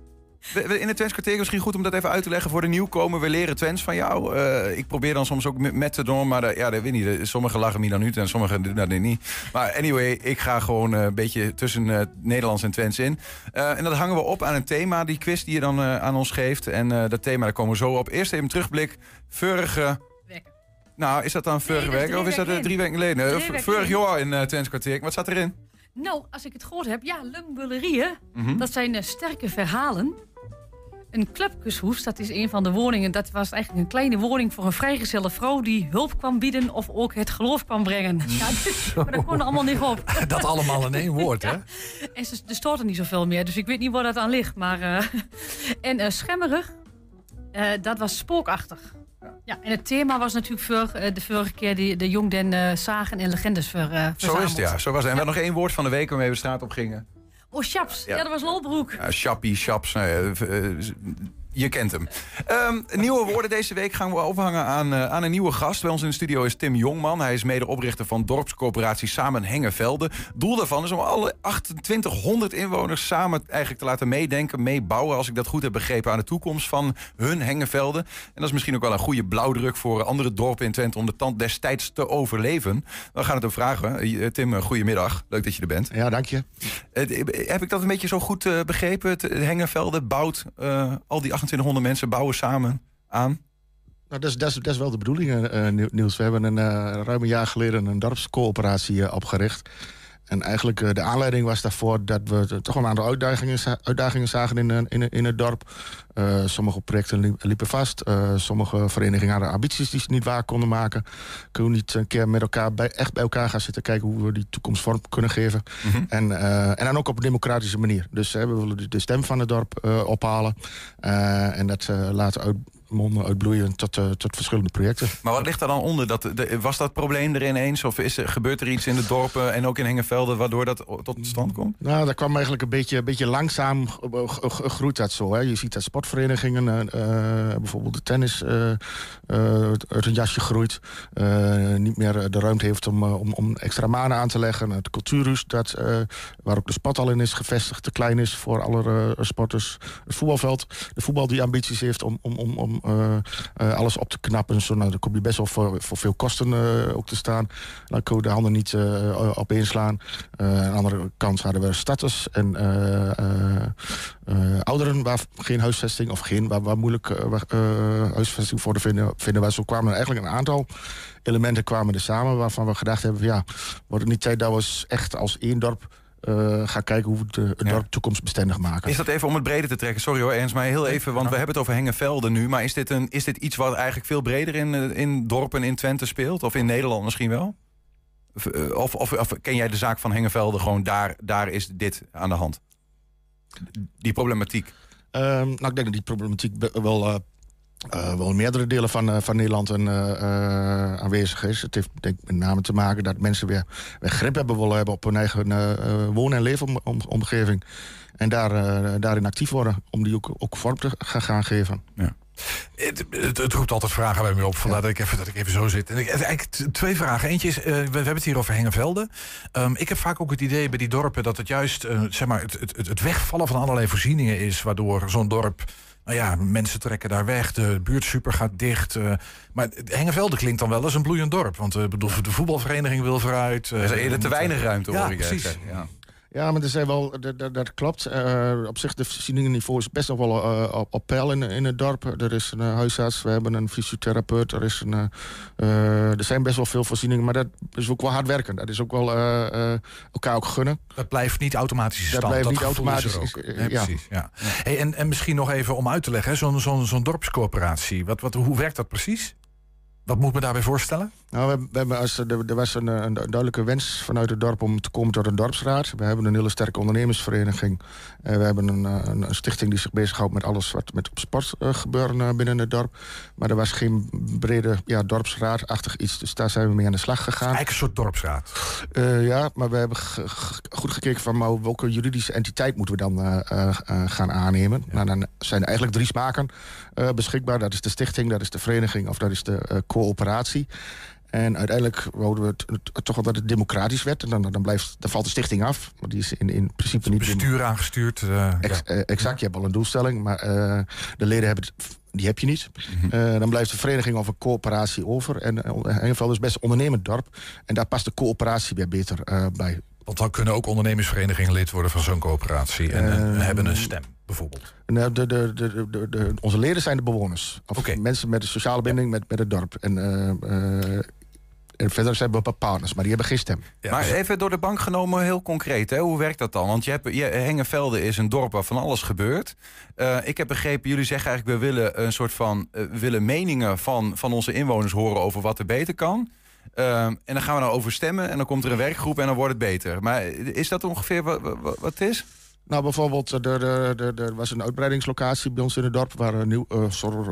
in het Twents kwartier misschien goed om dat even uit te leggen voor de nieuwkomer. We leren Twents van jou. Eh, ik probeer dan soms ook met- te doen, maar eh, ja, dat weet niet. Sommigen lachen me dan uit en sommigen doen dat niet. Maar anyway, ik ga gewoon eh, een beetje tussen eh, Nederlands en Twents in. Eh, en dat hangen we op aan een thema, die quiz die je dan eh, aan ons geeft. En eh, dat thema, daar komen we zo op. Eerst even een terugblik. Vorige... Nou, is dat dan vorige is week of is dat eh, drie weken geleden? Eh, Vorig jaar in uh, Twents kwartier. Wat zat erin? Nou, als ik het gehoord heb, ja, lungbullerieën, Mhm. dat zijn eh, sterke verhalen. Een clubkushoes, dat is een van de woningen. Dat was eigenlijk een kleine woning voor een vrijgezelle vrouw... die hulp kwam bieden of ook het geloof kwam brengen. Ja, dit- [laughs] maar dat kon er allemaal niet op. [laughs] Dat allemaal in één woord, hè? En ze, er er niet zoveel meer, dus ik weet niet waar dat aan ligt. Maar, eh, [laughs] en eh, schemmerig, eh, dat was spookachtig. Ja, en het thema was natuurlijk voor, de vorige keer die, de Jong den eh, Zagen en Legendes ver, Zo is het, ja. Zo was het. En we hadden nog één woord van de week waarmee we de straat op gingen. Oh, chaps. Ja. Ja, dat was Lolbroek. Ja, Chappie, Chaps, nou ja, eh, je kent hem. Ehm, nieuwe woorden deze week gaan we ophangen aan, eh, aan een nieuwe gast. Bij ons in de studio is Tim Jongman. Hij is medeoprichter van dorpscoöperatie Samen Hengevelde. Doel daarvan is om alle 2800 inwoners samen eigenlijk te laten meedenken, meebouwen, als ik dat goed heb begrepen, aan de toekomst van hun Hengevelden. En dat is misschien ook wel een goede blauwdruk voor andere dorpen in Twente om de tand destijds te overleven. We gaan het ook vragen. Eh, Tim, eh, goedemiddag. Leuk dat je er bent. Ja, dank je. Heb ik dat een beetje zo goed begrepen? Het Hengervelde bouwt, al die 2800 mensen bouwen samen aan. Nou, dat, is, dat, is, wel de bedoeling, eh, eh, Niels. We hebben een, eh, ruim een jaar geleden een dorpscoöperatie opgericht. En eigenlijk eh, de aanleiding was daarvoor dat we toch wel een aantal uitdagingen, uitdagingen zagen in, eh, in, in het dorp. Eh, sommige projecten liep- liepen vast. Sommige verenigingen hadden ambities die ze niet waar konden maken. Kunnen we niet een keer met elkaar bij, echt bij elkaar gaan zitten kijken hoe we die toekomst vorm kunnen geven. en, eh, en dan ook op een democratische manier. Dus we willen de- stem van het dorp ophalen. En dat laten uitmonden, uitbloeien tot, eh, tot verschillende projecten. Maar wat ligt daar dan onder? Dat, de, was dat probleem er ineens? Of is, er- gebeurt er iets in de dorpen en ook in Hengervelde waardoor dat tot stand komt? Nou, dat kwam eigenlijk een beetje, een beetje langzaam groeit dat zo. Hè. Je ziet dat sportverenigingen, eh, eh, bijvoorbeeld de tennis, uit een jasje groeit. Niet meer de ruimte heeft om, om, om extra manen aan te leggen. Het cultuurhuis, dat, waar ook de sport al in is gevestigd, te klein is voor alle sporters. Het voetbalveld, de voetbal die ambities heeft om, om, om, om eh, eh, alles op te knappen. Zo, nou, dan kom je best wel voor, voor veel kosten eh, ook te staan. Dan kun je de handen niet op inslaan. Aan de andere kant hadden we starters en ouderen waar geen huisvesting of geen, waar, waar moeilijk huisvesting voor te vinden, vinden was. Zo kwamen er eigenlijk een aantal elementen kwamen er samen waarvan we gedacht hebben: ja, wordt het niet tijd dat we echt als één dorp eh, gaan kijken hoe we het, eh, dorp toekomstbestendig maken. Is dat even om het breder te trekken? Sorry hoor, Ernst, maar heel even, want we hebben het over Hengervelde nu. Maar is dit, een, is dit iets wat eigenlijk veel breder in, eh, in dorpen in Twente speelt? Of in Nederland misschien wel? Of, eh, of, of, ken jij de zaak van Hengervelde gewoon daar, daar is dit aan de hand? Die problematiek. Ehm, nou, ik denk dat die problematiek wel, eh, eh, wel in meerdere delen van, eh, van Nederland een, eh, eh, aanwezig is. Het heeft denk ik met name te maken dat mensen weer, weer grip hebben willen hebben op hun eigen woon- en leefomgeving. En daar, daarin actief worden om die ook, ook vorm te gaan, geven. Het, het, het roept altijd vragen bij me op. Vandaar dat, ik even, dat ik even zo zit. En ik, eigenlijk twee vragen. Eentje is, we, we hebben het hier over Hengenvelde. Ehm, ik heb vaak ook het idee bij die dorpen dat het juist zeg maar, het, het- het wegvallen van allerlei voorzieningen is. Waardoor zo'n dorp nou ja, mensen trekken daar weg, de buurtsuper gaat dicht. eh, maar Hengevelde klinkt dan wel als een bloeiend dorp. Want eh, bedoel, de voetbalvereniging wil vooruit. Er is eh, eerder te weinig ruimte, Ja, hoor ik jij precies. zeggen. Ja. Ja, maar er zijn wel, dat, dat, klopt. Eh, op zich, de voorzieningenniveau is best nog wel eh, op, op peil in, in het dorp. Er is een eh, huisarts, we hebben een fysiotherapeut. Er, is een, eh, eh, er zijn best wel veel voorzieningen, maar dat is ook wel hard werken. Dat is ook wel eh, eh, elkaar ook gunnen. Dat blijft niet automatisch in Dat stand. blijft niet is automatisch, ook. eh, Nee, ja. precies, ja. Hey, en, en misschien nog even om uit te leggen, zo'n zo'n zo'n dorpscoöperatie. Wat, wat, hoe werkt dat precies? Wat moet me daarbij voorstellen? Nou, we, hebben als, er, er was een, een duidelijke wens vanuit het dorp om te komen tot een dorpsraad. We hebben een hele sterke ondernemersvereniging. Eh, we hebben een, eh, een, een stichting die zich bezighoudt met alles wat met sport eh, gebeuren eh, binnen het dorp. Maar er was geen brede ja, dorpsraadachtig iets. Dus daar zijn we mee aan de slag gegaan. Eigenlijk een soort dorpsraad. Ja, maar we hebben goed gekeken van maar welke juridische entiteit moeten we dan gaan aannemen. Nou, dan zijn er eigenlijk drie smaken beschikbaar. Dat is de stichting, dat is de vereniging of dat is de coöperatie. En uiteindelijk wouden we het, het- toch wel dat het democratisch werd. En dan, dan, blijft, dan valt de stichting af. Want die is in, in principe niet... Bestuur aangestuurd. eh, Ex- ja. eh, exact, je hebt al een doelstelling, maar eh, de leden hebben het, die heb je niet. Mhm. Dan blijft de vereniging of een coöperatie over. En in ieder geval is best ondernemend dorp. En daar past de coöperatie weer beter bij. Want dan kunnen ook ondernemingsverenigingen lid worden van zo'n coöperatie. En hebben een stem, bijvoorbeeld. Eh, de, de, de, de, de, de- onze leden zijn de bewoners. Of mensen met een sociale binding met, met het dorp. En, en verder zijn we een paar partners, maar die hebben geen stem. maar even door de bank genomen, heel concreet. Hè? Hoe werkt dat dan? Want je hebt, je, Hengevelde is een dorp waar van alles gebeurt. Eh, ik heb begrepen, jullie zeggen eigenlijk... we willen een soort van eh, we willen meningen van, van onze inwoners horen... over wat er beter kan. Eh, en dan gaan we nou over stemmen en dan komt er een werkgroep... en dan wordt het beter. Maar is dat ongeveer wat, wat, wat het is? Nou, bijvoorbeeld, er, er, er, er was een uitbreidingslocatie bij ons in het dorp... waar nieuw, eh,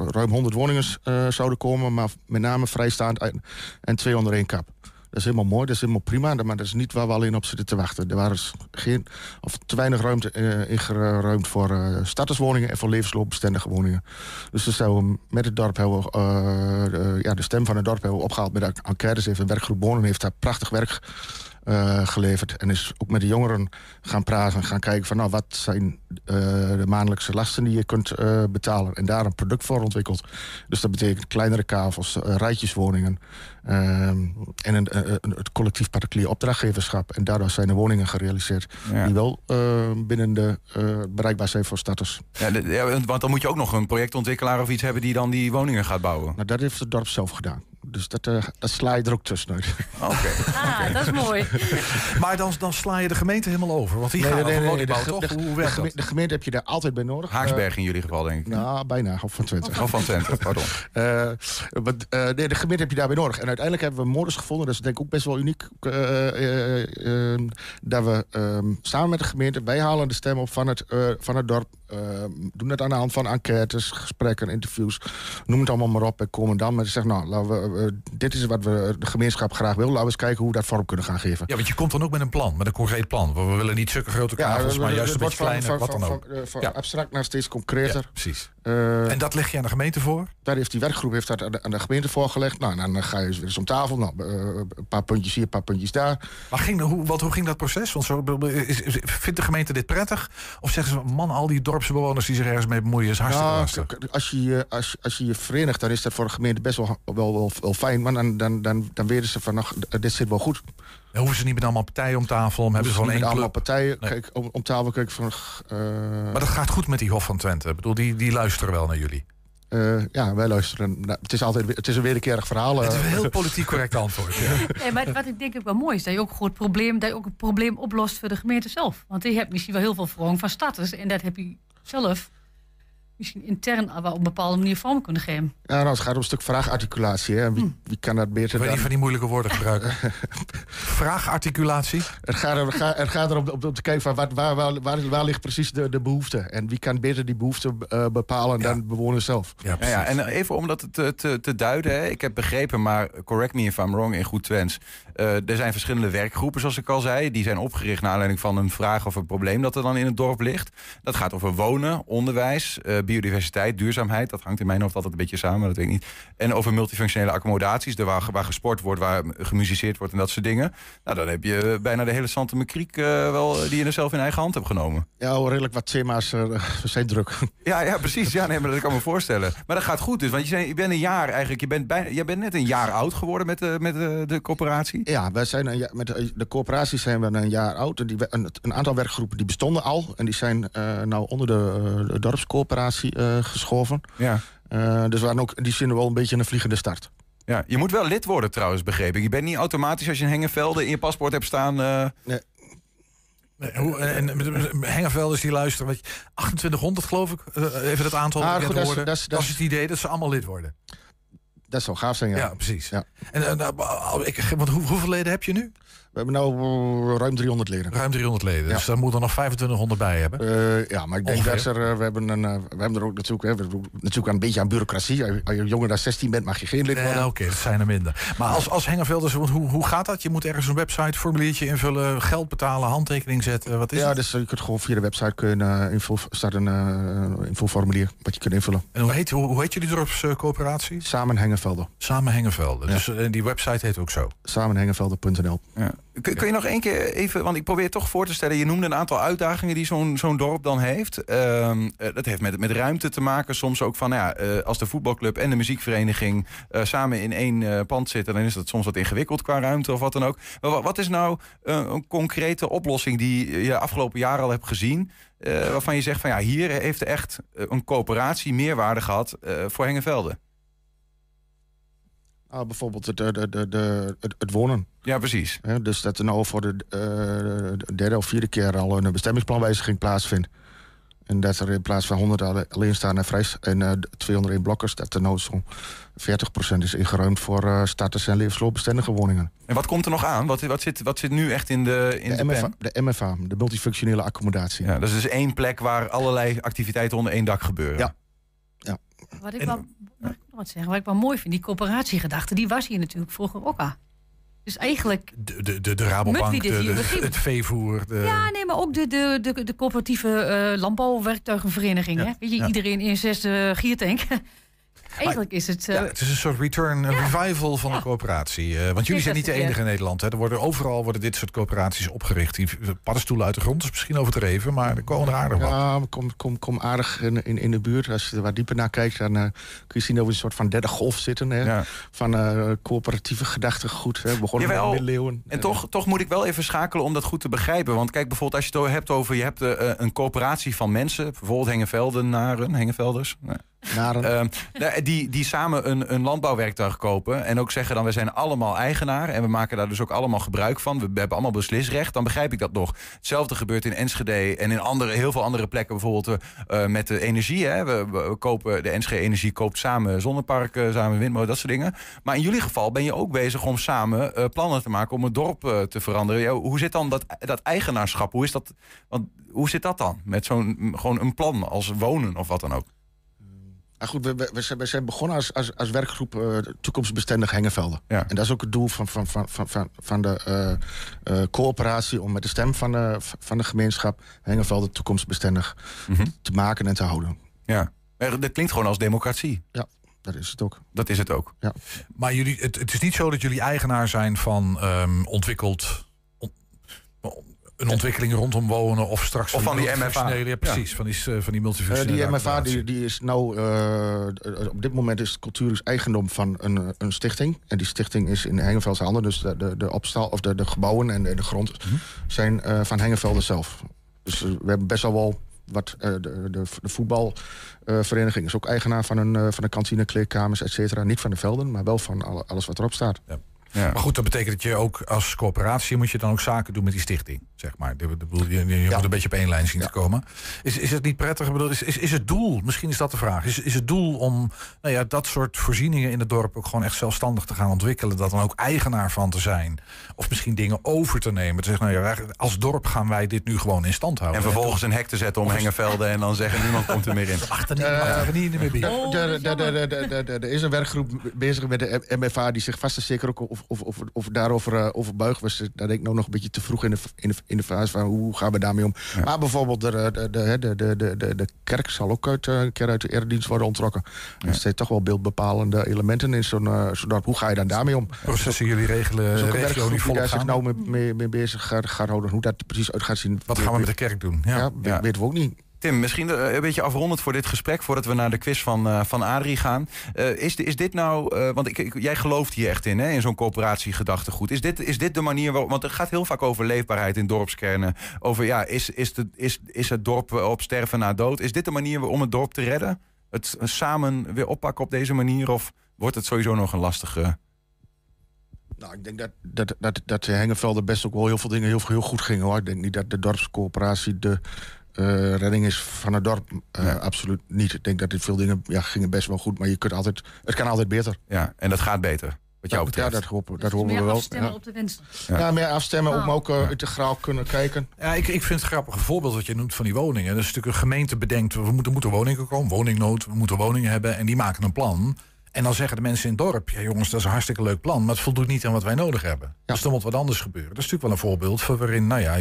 ruim 100 woningen eh, zouden komen... maar met name vrijstaand en, en twee onder één kap. Dat is helemaal mooi, dat is helemaal prima... maar dat is niet waar we alleen op zitten te wachten. Er was geen, of te weinig ruimte eh, ingeruimd voor eh starterswoningen... en voor levensloopbestendige woningen. Dus dus zouden we met het dorp hebben we, eh, ja, de stem van het dorp hebben we opgehaald... met enquêtes. Heeft een werkgroep Wonen heeft daar prachtig werk eh, geleverd. En is ook met de jongeren gaan praten. Gaan kijken van nou, wat zijn eh, de maandelijkse lasten die je kunt eh, betalen. En daar een product voor ontwikkeld. Dus dat betekent kleinere kavels, rijtjeswoningen. ehm, en een, een- het collectief particulier opdrachtgeverschap. En daardoor zijn er woningen gerealiseerd. Ja. Die wel binnen de bereikbaar zijn voor starters. Ja, de- ja, want dan moet je ook nog een projectontwikkelaar of iets hebben... die dan die woningen gaat bouwen. Nou, dat heeft het dorp zelf gedaan. Dus dat, eh, dat sla je er ook tussenuit. [laughs] Oké. Ah, dat is mooi. [laughs] Maar dan, dan sla je de gemeente helemaal over. Want die Nee, gaan nee, nee, de, toch? de- Hoe de werkt dat? de gemeente heb je daar altijd bij nodig. Haaksberg in jullie geval, denk ik. Nou, bijna. Of van Twente. Of van Twente, [laughs] pardon. Eh, wat, eh, nee, de gemeente heb je daarbij nodig. En uiteindelijk hebben we modus gevonden. Dat is denk ik ook best wel uniek. eh, eh, eh, dat we ehm, samen met de gemeente... wij halen de stem op van het, eh, van het dorp. Eh, doen het aan de hand van enquêtes, gesprekken, interviews. Noem het allemaal maar op. En komen dan met zeggen... nou, laten we, eh, dit is wat we de gemeenschap graag wil. Laten we eens kijken hoe we dat vorm kunnen gaan geven. Ja, want je komt dan ook met een plan, met een concreet plan. We willen niet zulke grote kavels, maar juist een beetje kleiner, van- wat dan ook. van- eh, Van Ja. abstract naar steeds concreter. Ja, precies. Eh, En dat leg je aan de gemeente voor? Daar heeft die werkgroep heeft dat aan de, aan de gemeente voorgelegd. Nou, dan ga je weer eens om tafel. Nou, eh, een paar puntjes hier, een paar puntjes daar. Maar ging, hoe, wat, hoe ging dat proces? Want zo, is, is- vindt de gemeente dit prettig? Of zeggen ze, man, al die dorpsbewoners die zich ergens mee bemoeien... is hartstikke Nou, lastig. als je, als, als je je verenigt, dan is dat voor de gemeente best wel, wel, wel, wel fijn. Maar dan, dan, dan, dan weten ze van, nou, dit zit wel goed. Dan hoeven ze niet met allemaal partijen om tafel... om hebben ze gewoon één met allemaal club. partijen. Nee. Kijk, om, om tafel kijk ik van... eh, Maar dat gaat goed met die Hof van Twente. Ik bedoel, die, die luisteren wel naar jullie. eh, ja, wij luisteren. Nou, het is altijd weer- het is een wederkerig verhaal. Het is eh. een heel politiek correct [laughs] antwoord. Ja. Nee, maar wat ik denk ook wel mooi is, dat je ook gewoon het probleem, dat je ook een probleem oplost voor de gemeente zelf. Want je hebt misschien wel heel veel verhooging van starters en dat heb je zelf misschien intern wel op een bepaalde manier vorm kunnen geven. Ja, nou, het gaat om een stuk vraagarticulatie. Hè. En Wie, wie kan dat beter Ik dan... niet van die moeilijke woorden gebruiken. [laughs] Vraagarticulatie. Het gaat, er, ga- het gaat erom om, om te kijken van wat, waar, waar, waar, waar ligt precies de, de behoefte. En wie kan beter die behoefte eh, bepalen dan de bewoners zelf. Ja, Ja, ja, en even om dat te, te, te duiden, hè. ik heb begrepen, maar correct me if I'm wrong in goed Twents. Eh, er zijn verschillende werkgroepen, zoals ik al zei. Die zijn opgericht naar aanleiding van een vraag of een probleem dat er dan in het dorp ligt. Dat gaat over wonen, onderwijs, eh, biodiversiteit, duurzaamheid. Dat hangt in mijn hoofd altijd een beetje samen, dat weet ik niet. En over multifunctionele accommodaties, waar, waar gesport wordt, waar gemusiceerd wordt en dat soort dingen. Nou, dan heb je bijna de hele Sante Kriek uh, wel, die je er zelf in eigen hand hebt genomen. Ja, redelijk wat thema's [laughs] zijn druk. Ja, ja, precies. Ja, nee, maar dat kan me voorstellen. Maar dat gaat goed dus, want je, je bent een jaar eigenlijk, je bent, bijna, je bent net een jaar oud geworden met de, met de, de coöperatie. Ja, wij zijn een, met de, de coöperatie zijn we een jaar oud. En die, een, een aantal werkgroepen die bestonden al. En die zijn uh, nou onder de, de dorpscoöperatie uh, geschoven. Ja. Uh, dus we waren ook die zin wel een beetje een vliegende start. Ja, je moet wel lid worden trouwens, begrepen. Je bent niet automatisch als je een Hengevelde in je paspoort hebt staan... Nee. Nee, hoe, en Hengevelders die luisteren, weet je, 2800 geloof ik, even het aantal ah, goed. Dat is, dat is het idee dat ze allemaal lid worden. Dat zou gaaf zijn, ja. Ja, precies. Ja. En, uh, ik, want hoe, hoeveel leden heb je nu? We hebben nu ruim 300 leden. Ruim 300 leden. Ja. Dus daar moet er nog 2500 bij hebben. Uh, ja, maar ik denk Ongeveer. dat er, we, hebben een, uh, we hebben er ook natuurlijk, hè, we doen natuurlijk een beetje aan bureaucratie. Als je jonger dan 16 bent, mag je geen lid worden. Ja, Oké, okay, dat zijn er minder. Maar als, als Hengevelders, hoe, hoe gaat dat? Je moet ergens een website, formuliertje invullen, geld betalen, handtekening zetten. Wat is ja, het? dus je kunt gewoon via de website kunnen invul, staat een uh, invoerformulier wat je kunt invullen. En hoe heet, hoe, hoe heet jullie dorpscoöperatie? Samen Hengevelden. Samen Hengevelden. Ja. Dus uh, die website heet ook zo. Samenhengevelden.nl. Ja. Kun, je nog één keer even, want ik probeer toch voor te stellen, je noemde een aantal uitdagingen die zo'n zo'n dorp dan heeft. Uh, dat heeft met, met ruimte te maken, soms ook van, ja, uh, als de voetbalclub en de muziekvereniging uh, samen in één pand zitten, dan is dat soms wat ingewikkeld qua ruimte of wat dan ook. Maar wat, is nou een concrete oplossing die je afgelopen jaar al hebt gezien, waarvan je zegt van, ja, hier heeft echt een coöperatie meerwaarde gehad voor Hengevelde? Ah, bijvoorbeeld de, de, de, de, het, het wonen. Ja, precies. Ja, dus dat er nou voor de, uh, de, derde of vierde keer al een bestemmingsplanwijziging plaatsvindt. En dat er in plaats van 100 alleenstaande en uh, 201 blokkers, dat er nou zo'n 40% is ingeruimd voor uh, starters en levensloopbestendige woningen. En wat komt er nog aan? Wat, wat, zit, wat zit nu echt in de, in de, de, MFA, de MFA, de multifunctionele accommodatie. Ja, dat is dus één plek waar allerlei activiteiten onder één dak gebeuren. Ja. Wat ik wel, mag ik nog wat zeggen? Wat ik wel mooi vind, die coöperatiegedachte, die was hier natuurlijk vroeger ook al. Dus eigenlijk... De, de, de, de Rabobank, de, de, het veevoer. De... Ja, nee, maar ook de, de, de, de coöperatieve uh, landbouwwerktuigenvereniging. Ja. Hè? Weet je, ja. iedereen in zes uh, giertank. Eigenlijk is het... Uh, ja, het is een soort return, een revival van de coöperatie. Uh, want jullie zijn niet de enige in Nederland. Hè. Er worden, overal worden dit soort coöperaties opgericht. Die paddenstoelen uit de grond is misschien overdreven, maar er komen er aardig wat. Ja, kom, kom, kom aardig in, in, in de buurt. Als je er wat dieper naar kijkt, dan uh, kun je zien dat we een soort van derde golf zitten. Hè, ja. Van uh, coöperatieve gedachtegoed. Hè. Begonnen Jawel. met de middeleeuwen. En toch, toch moet ik wel even schakelen om dat goed te begrijpen. Want kijk, bijvoorbeeld als je het hebt over... je hebt een coöperatie van mensen, bijvoorbeeld Hengeveldenaren, Hengevelders... Nee. Uh, die, die samen een, een landbouwwerktuig kopen en ook zeggen dan we zijn allemaal eigenaar en we maken daar dus ook allemaal gebruik van. We hebben allemaal beslisrecht. Dan begrijp ik dat nog. Hetzelfde gebeurt in Enschede en in andere, heel veel andere plekken, bijvoorbeeld uh, met de energie. Hè. We, kopen, de Enschede Energie koopt samen zonneparken, samen windmolen, dat soort dingen. Maar in jullie geval ben je ook bezig om samen uh, plannen te maken om het dorp te veranderen. Hoe zit dan dat, dat eigenaarschap? Hoe, is dat, want, hoe zit dat dan? Met zo'n gewoon een plan als wonen of wat dan ook? Ah, goed, we, we, we, zijn begonnen als, als, als werkgroep uh, toekomstbestendig Hengevelden. Ja. En dat is ook het doel van, van, van, van, van de uh, uh, coöperatie... om met de stem van de, van de gemeenschap Hengevelden toekomstbestendig mm -hmm. te maken en te houden. Ja, dat klinkt gewoon als democratie. Ja, dat is het ook. Dat is het ook. Ja. Maar jullie, het, het is niet zo dat jullie eigenaar zijn van um, ontwikkeld... Een ontwikkeling rondom wonen of straks of van die MFA. Ja, precies, ja. van die, van die multifunctionele uh, Die MFA die, die is nou, uh, op dit moment is cultuur eigendom van een, een stichting. En die stichting is in Hengeveldse handen. Dus de, de, de opstal of de, de gebouwen en de, de grond mm -hmm. zijn uh, van Hengevelde zelf. Dus we hebben best al wel wat de, de, de voetbalvereniging is ook eigenaar van een, van een kantine, kleedkamers, et cetera. Niet van de velden, maar wel van alles wat erop staat. Ja. Ja. Maar goed, dat betekent dat je ook als coöperatie moet je dan ook zaken doen met die stichting. Zeg maar. De- de- de- Je, je- moet een beetje op één lijn zien te komen. Is, is het niet prettig? Ik bedoel, Is, is, is het doel, misschien is dat de vraag, is, is het doel om nou ja, dat soort voorzieningen in het dorp ook gewoon echt zelfstandig te gaan ontwikkelen, dat dan ook eigenaar van te zijn? Of misschien dingen over te nemen. Te zeggen, nou ja, als dorp gaan wij dit nu gewoon in stand houden. En vervolgens een hek te zetten om Hengevelden en dan zeggen [laughs] niemand komt er meer in. Achter niet, niet meer binnen. Oh, Er- is een werkgroep bezig met de MFA die zich vast en zeker ook of, of, of, of daarover eh, over buigen. Zitten daar denk ik nou nog een beetje te vroeg in de, in de, in de fase van hoe gaan we daarmee om. Maar bijvoorbeeld de, de, de, de, de, de, de, kerk zal ook uit, eh, een keer uit de eredienst worden ontrokken. Er zitten toch wel beeldbepalende elementen in zo'n eh, zo'n dorp. Hoe ga je dan daarmee om? Processen jullie regelen, ook een regio die volop zich nou mee, mee, mee bezig gaat, gaat houden. Hoe dat precies uit gaat zien. Wat gaan we met de kerk doen? Ja. Ja, Ja. weten we ook niet. Tim, misschien eh, een beetje afrondend voor dit gesprek... voordat we naar de quiz van, eh, van Adrie gaan. Eh, is, is dit nou... want ik, jij gelooft hier echt in, hè, in zo'n coöperatiegedachtegoed. Is dit, is dit de manier... Want het gaat heel vaak over leefbaarheid in dorpskernen. Over, ja, is, is, de, is, is het dorp op sterven na dood? Is dit de manier om het dorp te redden? Het samen weer oppakken op deze manier? Of wordt het sowieso nog een lastige... Nou, ik denk dat, dat, dat, dat de Hengevelde best ook wel heel veel dingen heel, heel goed gingen. Hoor. Ik denk niet dat de dorpscoöperatie de eh, redding is van het dorp. Eh, Absoluut niet. Ik denk dat dit veel dingen ja, gingen best wel goed. Maar je kunt altijd, het kan altijd beter. Ja, en dat gaat beter, wat jou Ja, betreft. dat hopen, dat Dus hopen meer we wel. afstemmen Ja. op de wensen. Ja. meer afstemmen, om ook uh, integraal kunnen kijken. Ja, ik, ik vind het grappig een voorbeeld wat je noemt van die woningen. Dat is natuurlijk een gemeente bedenkt, we moeten, moeten woningen komen, woningnood, we moeten woningen hebben en die maken een plan. En dan zeggen de mensen in het dorp, ja jongens, dat is een hartstikke leuk plan, maar het voldoet niet aan wat wij nodig hebben. Dus er moet wat anders gebeuren. Dat is natuurlijk wel een voorbeeld van waarin, nou ja,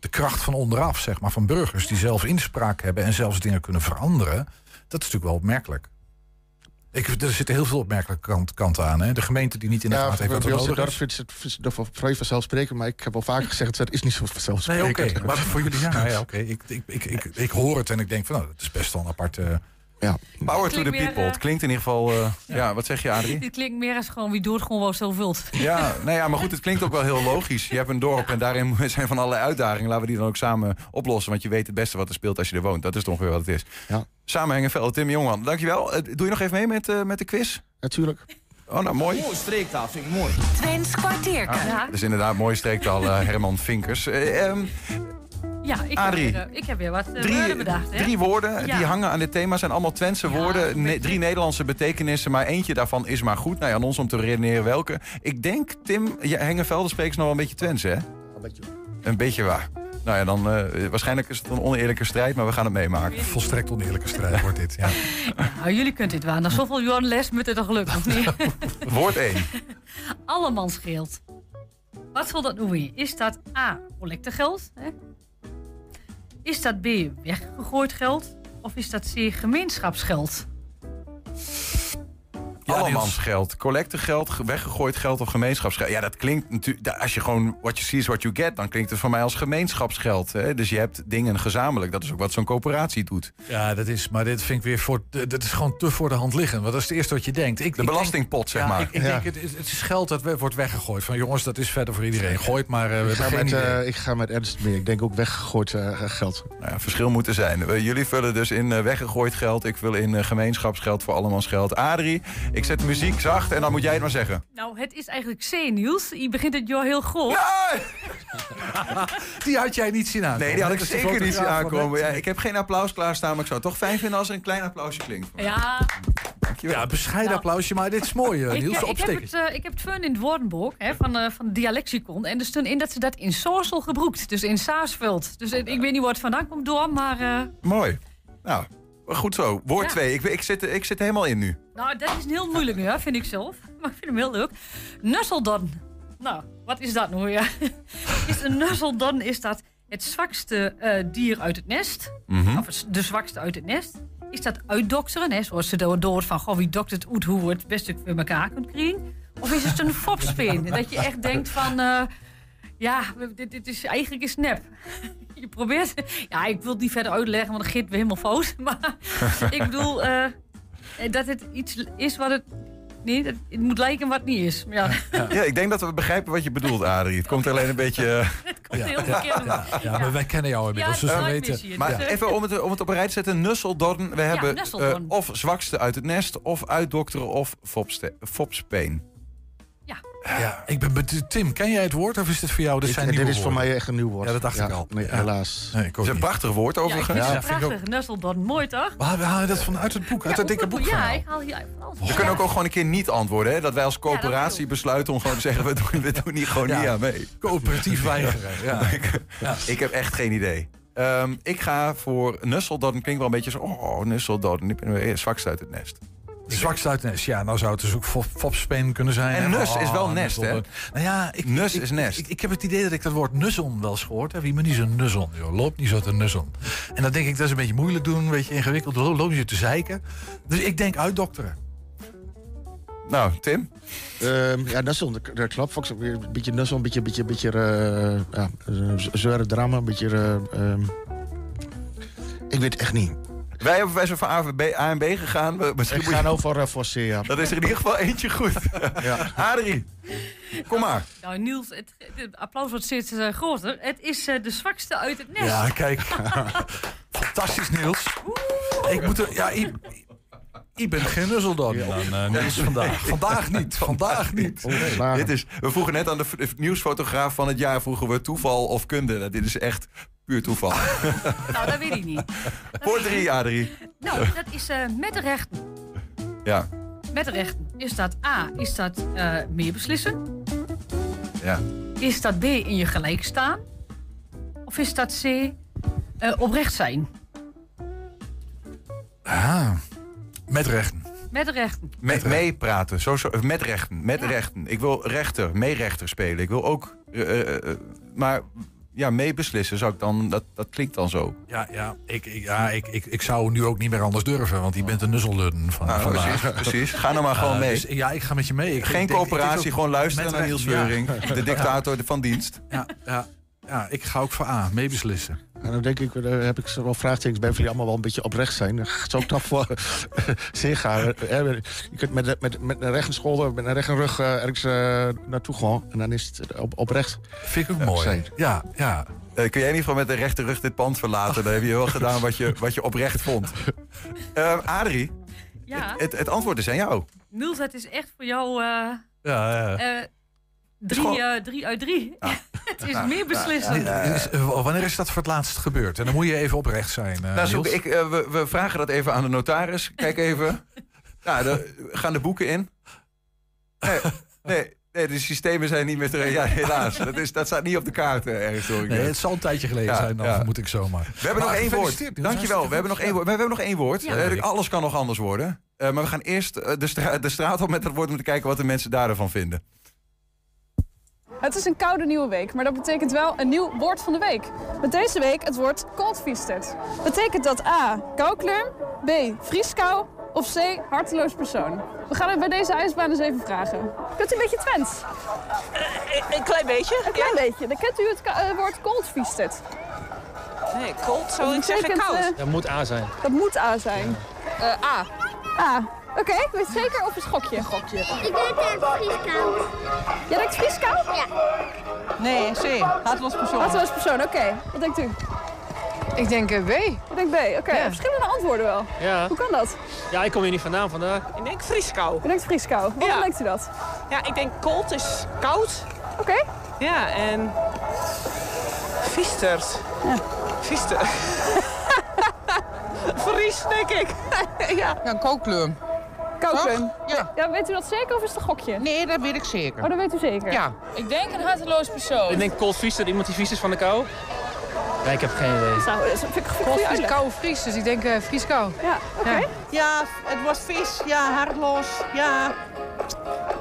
de kracht van onderaf, zeg maar, van burgers die zelf inspraak hebben en zelfs dingen kunnen veranderen, dat is natuurlijk wel opmerkelijk. Ik, er zitten heel veel opmerkelijke kant, kanten aan. Hè? De gemeente die niet in de Ja, gaten heeft wat er nodig is. dorp vindt het vindt het vrij vanzelfsprekend. Maar ik heb al vaker gezegd, het is niet zo Nee, vanzelfsprekend. oké. Maar voor jullie, ja, ja oké. Ik, ik, ik, ik, ik hoor het en ik denk van, nou, dat is best wel een aparte... Ja. Power to the meer, people. eh, Het klinkt in ieder geval... eh, ja. wat zeg je, Adrie? Dit klinkt meer als gewoon wie doet gewoon wel zo vult. Ja, nou ja, maar goed, het klinkt ook wel heel logisch. Je hebt een dorp en daarin [laughs] zijn van allerlei uitdagingen. Laten we die dan ook samen oplossen. Want je weet het beste wat er speelt als je er woont. Dat is toch weer wat het is. Ja. Samenhengen veld, Tim Jongman. Dankjewel. Eh, Doe je nog even mee met, eh, met de quiz? Natuurlijk. Oh, nou mooi. Mooi streektaal, vind ik mooi. Twents kwartierken. Ja, Dat is inderdaad mooie streektaal, Herman Vinkers. Eh, ehm, ja ik, heb Adrie. weer, eh, ik heb weer wat uh, drie, woorden bedacht. Hè? drie woorden Ja. die hangen aan dit thema zijn allemaal Twentse Ja, woorden. Ne- drie Nederlandse betekenissen, maar eentje daarvan is maar goed. Nou ja, aan ons om te redeneren welke. Ik denk, Tim, ja, Hengevelde spreekt nog wel een beetje Twents, hè? Een beetje. Een beetje waar. Nou ja, dan eh, waarschijnlijk is het een oneerlijke strijd, maar we gaan het meemaken. Volstrekt oneerlijke strijd wordt dit. Ja. Nou, jullie kunt dit wel. Na zoveel jaar les moet het toch lukken, of niet? [laughs] Woord 1. Allemans geld. Wat zal dat nou weer? Is dat A, collectegeld? Hè? Is dat B, weggegooid geld? Of is dat C, gemeenschapsgeld? Allemansgeld, collectegeld, ge- weggegooid geld of gemeenschapsgeld. Ja, dat klinkt natuurlijk. Als je gewoon what you see is what you get, dan klinkt het voor mij als gemeenschapsgeld. Hè? Dus je hebt dingen gezamenlijk. Dat is ook wat zo'n coöperatie doet. ja, dat is, maar dit vind ik weer voor. Dat is gewoon te voor de hand liggen. Want dat is het eerste wat je denkt. Ik, De ik belastingpot, zeg maar. Ja, ik, ik Ja. denk, het, is- het is geld dat wordt weggegooid. Van jongens, dat is verder voor iedereen. Gooit maar. eh, we Ik ga, met, eh, ik ga met ernst mee. Ik denk ook weggegooid eh, geld. Nou ja, verschil moet er zijn. Jullie vullen dus in weggegooid geld. Ik vul in gemeenschapsgeld voor allemansgeld. Adrie, ik zet de muziek zacht en dan moet jij het maar zeggen. Nou, het is eigenlijk C, Niels. Je begint het jaar heel groot. [laughs] Die had jij niet zien aankomen. Nee, die had ik Dat is de zeker niet zien aankomen. Ja, ik heb geen applaus klaarstaan, maar ik zou het toch fijn vinden als er een klein applausje klinkt. Ja, Dankjewel. Ja, bescheiden Nou, applausje, maar dit is mooi, eh, ik, Niels. ik, heb het, eh, ik heb het fun in het woordenboek hè, van, eh van Dialexicon. En er stond in dat ze dat in Sorsel gebruikt. Dus in Saasveld. Dus eh, ik weet niet waar het vandaan komt door, maar... eh, Mooi. Nou, goed zo. Woord Ja. 2. Ik, ik, zit, ik zit helemaal in nu. Nou, dat is heel moeilijk nu, hè, vind ik zelf. [laughs] Maar ik vind hem heel leuk. Nusseldon. Nou, wat is dat nou? Ja? [laughs] is een nusseldon is dat het zwakste eh, dier uit het nest? Mhm. Of het- de zwakste uit het nest? Is dat uitdokteren? Hè? Zoals ze door door van, goh, wie doktert uit hoe we het beste voor elkaar kunt krijgen? Of is het een fopspeen? [laughs] dat je echt denkt van, eh, ja, dit, dit is eigenlijk is nep. [laughs] Je probeert, ja, ik wil het niet verder uitleggen, want dan giet we helemaal fout. [laughs] Maar ik bedoel, eh, dat het iets is wat het, nee, dat, het moet lijken wat het niet is. Ja, [laughs] Ja, ik denk dat we begrijpen wat je bedoelt, Adrie. Het komt alleen een beetje... eh, het komt heel verkeerd. Ja, ja, maar wij kennen jou inmiddels, Ja, dus we weten... Maar Dus, eh, even om het, om het op een rij te zetten. Nusseldorn. We hebben Nusseldorn. eh, of zwakste uit het nest, of uitdokteren, of fopste, fopspeen. Ja. Ik ben. Tim, ken jij het woord of is dit voor jou? Dit Ik- zijn dit nieuwe is voor mij echt een nieuw woord. Ja, dat dacht ik al. Nee, helaas. Nee, ik is een prachtig woord Ja, ik overigens. vind Ja, ik prachtig. Nusseldon, mooi toch? Waar haal je dat vanuit het boek? Uit het dikke boek? van Ja, jou? ik haal hier alles. We kunnen ook, ook gewoon een keer niet antwoorden. Hè? Dat wij als coöperatie ik. besluiten om gewoon te zeggen... we doen, we doen hier gewoon Ja. niet aan mee. Coöperatief weigeren. Ja. [laughs] ik, ik heb echt geen idee. Ehm, ik ga voor Nusseldoorn. Klinkt wel een beetje zo... Oh, Nusseldoorn. Ik ben weer zwakst uit het nest. De zwakste uit nest. Ja, nou zou het dus ook fop- fopspeen kunnen zijn. En nus is wel Oh, nest, hè? Nou ja, ik, Nus ik- is nest. Ik, ik heb het idee dat ik dat woord nusseln wel eens gehoord heb. Wie me niet zo'n nusseln, joh. Loop niet zo te nusseln. En dan denk ik, dat is een beetje moeilijk doen. Een beetje ingewikkeld. Lo- Loop je te zeiken. Dus ik denk uitdokteren. Nou, Tim? Ehm, ja, Nussel, dat, klopt. Fox, weer Een beetje Nussel, een beetje, beetje, beetje eh, ja, zeuren drama, een beetje... ehm, ik weet het echt niet. Wij hebben wij zijn van A, en B, gegaan. We- Misschien Ik moet ga je- nou voor, eh, ja. Dat is er in ieder geval eentje goed. Ja. Adrie, kom maar. Nou, Niels, het, het applaus wordt steeds eh, groter. Het is eh, de zwakste uit het nest. Ja, kijk. [laughs] Fantastisch, Niels. Ik moet er... Ja, ik, ik ben geen nusseldon dan, Niels, vandaag. Vandaag niet. Vandaag niet. Ongeslagen. Dit is, we vroegen net aan de nieuwsfotograaf van het jaar... vroegen we toeval of kunde. Nou, Dit is echt puur toeval. [laughs] Nou, dat weet ik niet. Voor drie, Adrie. Nou, dat is eh, met de rechten. Ja, Met de rechten. Is dat A, is dat eh, meer beslissen? ja. Is dat B, in je gelijk staan? Of is dat C, eh, oprecht zijn? Ah, met rechten. Met de rechten. Met meepraten. Zo, zo, met rechten. Met rechten. Ik wil rechter, meerechter spelen. Ik wil ook... eh, eh, eh, maar ja, meebeslissen zou ik dan... Dat, dat klinkt dan zo. Ja, ja, ik, ik, ja ik, ik, ik zou nu ook niet meer anders durven, want je bent een nusselden van Nou, vandaag. precies, precies. Ga nou maar gewoon mee. dus, ja, ik ga met je mee. Ik, Geen ik coöperatie, gewoon luisteren naar Niels Weuring. ja. De [laughs] dictator van dienst. Ja, ja, ja, ik ga ook voor A, meebeslissen. En dan denk ik, daar heb ik zo wel vraagtekens bij of jullie allemaal wel een beetje oprecht zijn. Ik [laughs] toch voor C gaan. Eh, Je kunt met, met, met een rechtenschool, met een rechtenrug eh, ergens eh, naartoe gaan. En dan is het op, oprecht. Vind ik ook mooi. zijn. Ja, ja. Eh, kun jij in ieder geval met de rechterrug dit pand verlaten? Dan heb je wel gedaan wat je, wat je oprecht vond. [laughs] Eh, Adrie, Ja, het, het antwoord is aan jou. Niels, het is echt voor jou eh, ja, ja. Eh, drie, gewoon- eh, drie uit drie. [laughs] het is meer beslissen. Is- eh, wanneer is dat voor het laatst gebeurd? En dan moet je even oprecht zijn. eh, Nou, zoek, ik, we, we vragen dat even aan de notaris. Kijk even. [laughs] nou, de, gaan de boeken in? Nee, nee, nee, de systemen zijn niet meer terug. Ja, helaas. Dat, is, dat staat niet op de kaart ergens. Hoor ik Nee, het zal een tijdje geleden Ja, zijn, dan ja. vermoed ik zomaar. We hebben nog één woord. Dankjewel. We hebben nog één woord. We hebben nog één woord. Ja. Alles kan nog anders worden. Eh, maar we gaan eerst de, stra- de straat op met dat woord om te kijken wat de mensen daarvan vinden. Het is een koude nieuwe week, maar dat betekent wel een nieuw woord van de week. Met deze week het woord coldfeasted. Betekent dat A. Koukleur, B. Vrieskou of C. Harteloos persoon? We gaan het bij deze ijsbaan eens even vragen. Kunt u een beetje Twents? Een klein beetje. Een klein beetje. Dan kent u het eh, woord coldfeasted. Nee, cold zou ik zeggen koud. eh, Dat moet A zijn. dat moet A zijn. Eh, A. A. Oké, weet je zeker of een schokje? Een gokje. Ik denk het vrieskoud. Jij denkt vrieskou? Ja. Nee, C. Hartloos persoon. Harteloos persoon, oké. Wat denkt u? Ik denk eh, B. Ik denk B. Oké, Ja. verschillende antwoorden wel. Ja. Hoe kan dat? Ja, ik kom hier niet vandaan vandaag. Ik denk vrieskou. U denkt vrieskou. Waarom Ja. denkt u dat? Ja, ik denk cold is koud. Oké. Ja, en... Viestert. Ja. Viester. [laughs] Vries, denk ik. [laughs] ja. Ja, een kookkleur. Koukleum. Ja. Ja, weet u dat zeker of is het een gokje? Nee, dat weet ik zeker. Oh, dat weet u zeker? Ja. Ik denk een harteloos persoon. Ik denk cold vies, dat iemand die vies is van de kou. Ja, ik heb geen idee. Nou, dat vind ik een goede uitleg. kou Fries, dus ik denk uh, vrieskou. Ja, oké. Ja, het was vis. Ja, hartloos. Ja.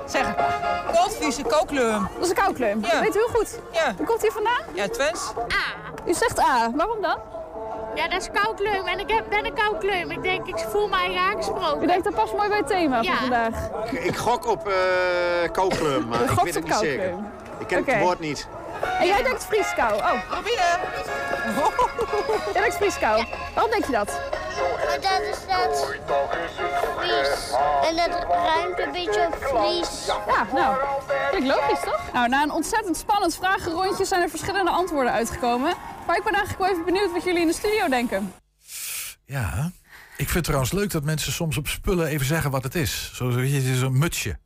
Zeg het maar. Koolvies, een kookkleur. Dat is een koukleum. Ja. Dat weet u heel goed. Ja. Hoe komt hij vandaan? Ja, Twents. U zegt A. Waarom dan? Ja, dat is koudkleum en ik heb, ben een koudkleum. Ik denk, ik voel mij aangesproken. U denkt dat past mooi bij het thema Ja. van vandaag. Ik gok op uh, kookklum, maar U ik weet het niet zeker. koukleum. Ik ken het woord niet. En jij denkt vrieskou. Oh, Proberen. jij denkt vrieskou. Waarom denk je dat? Maar dat is dat Fries. En dat ruimt een beetje op Fries. Ja, nou, vind ik logisch toch? Nou, na een ontzettend spannend vragenrondje zijn er verschillende antwoorden uitgekomen. Maar ik ben eigenlijk wel even benieuwd wat jullie in de studio denken. Ja. Ik vind het trouwens leuk dat mensen soms op spullen even zeggen wat het is. Zo, weet je, het is een mutsje.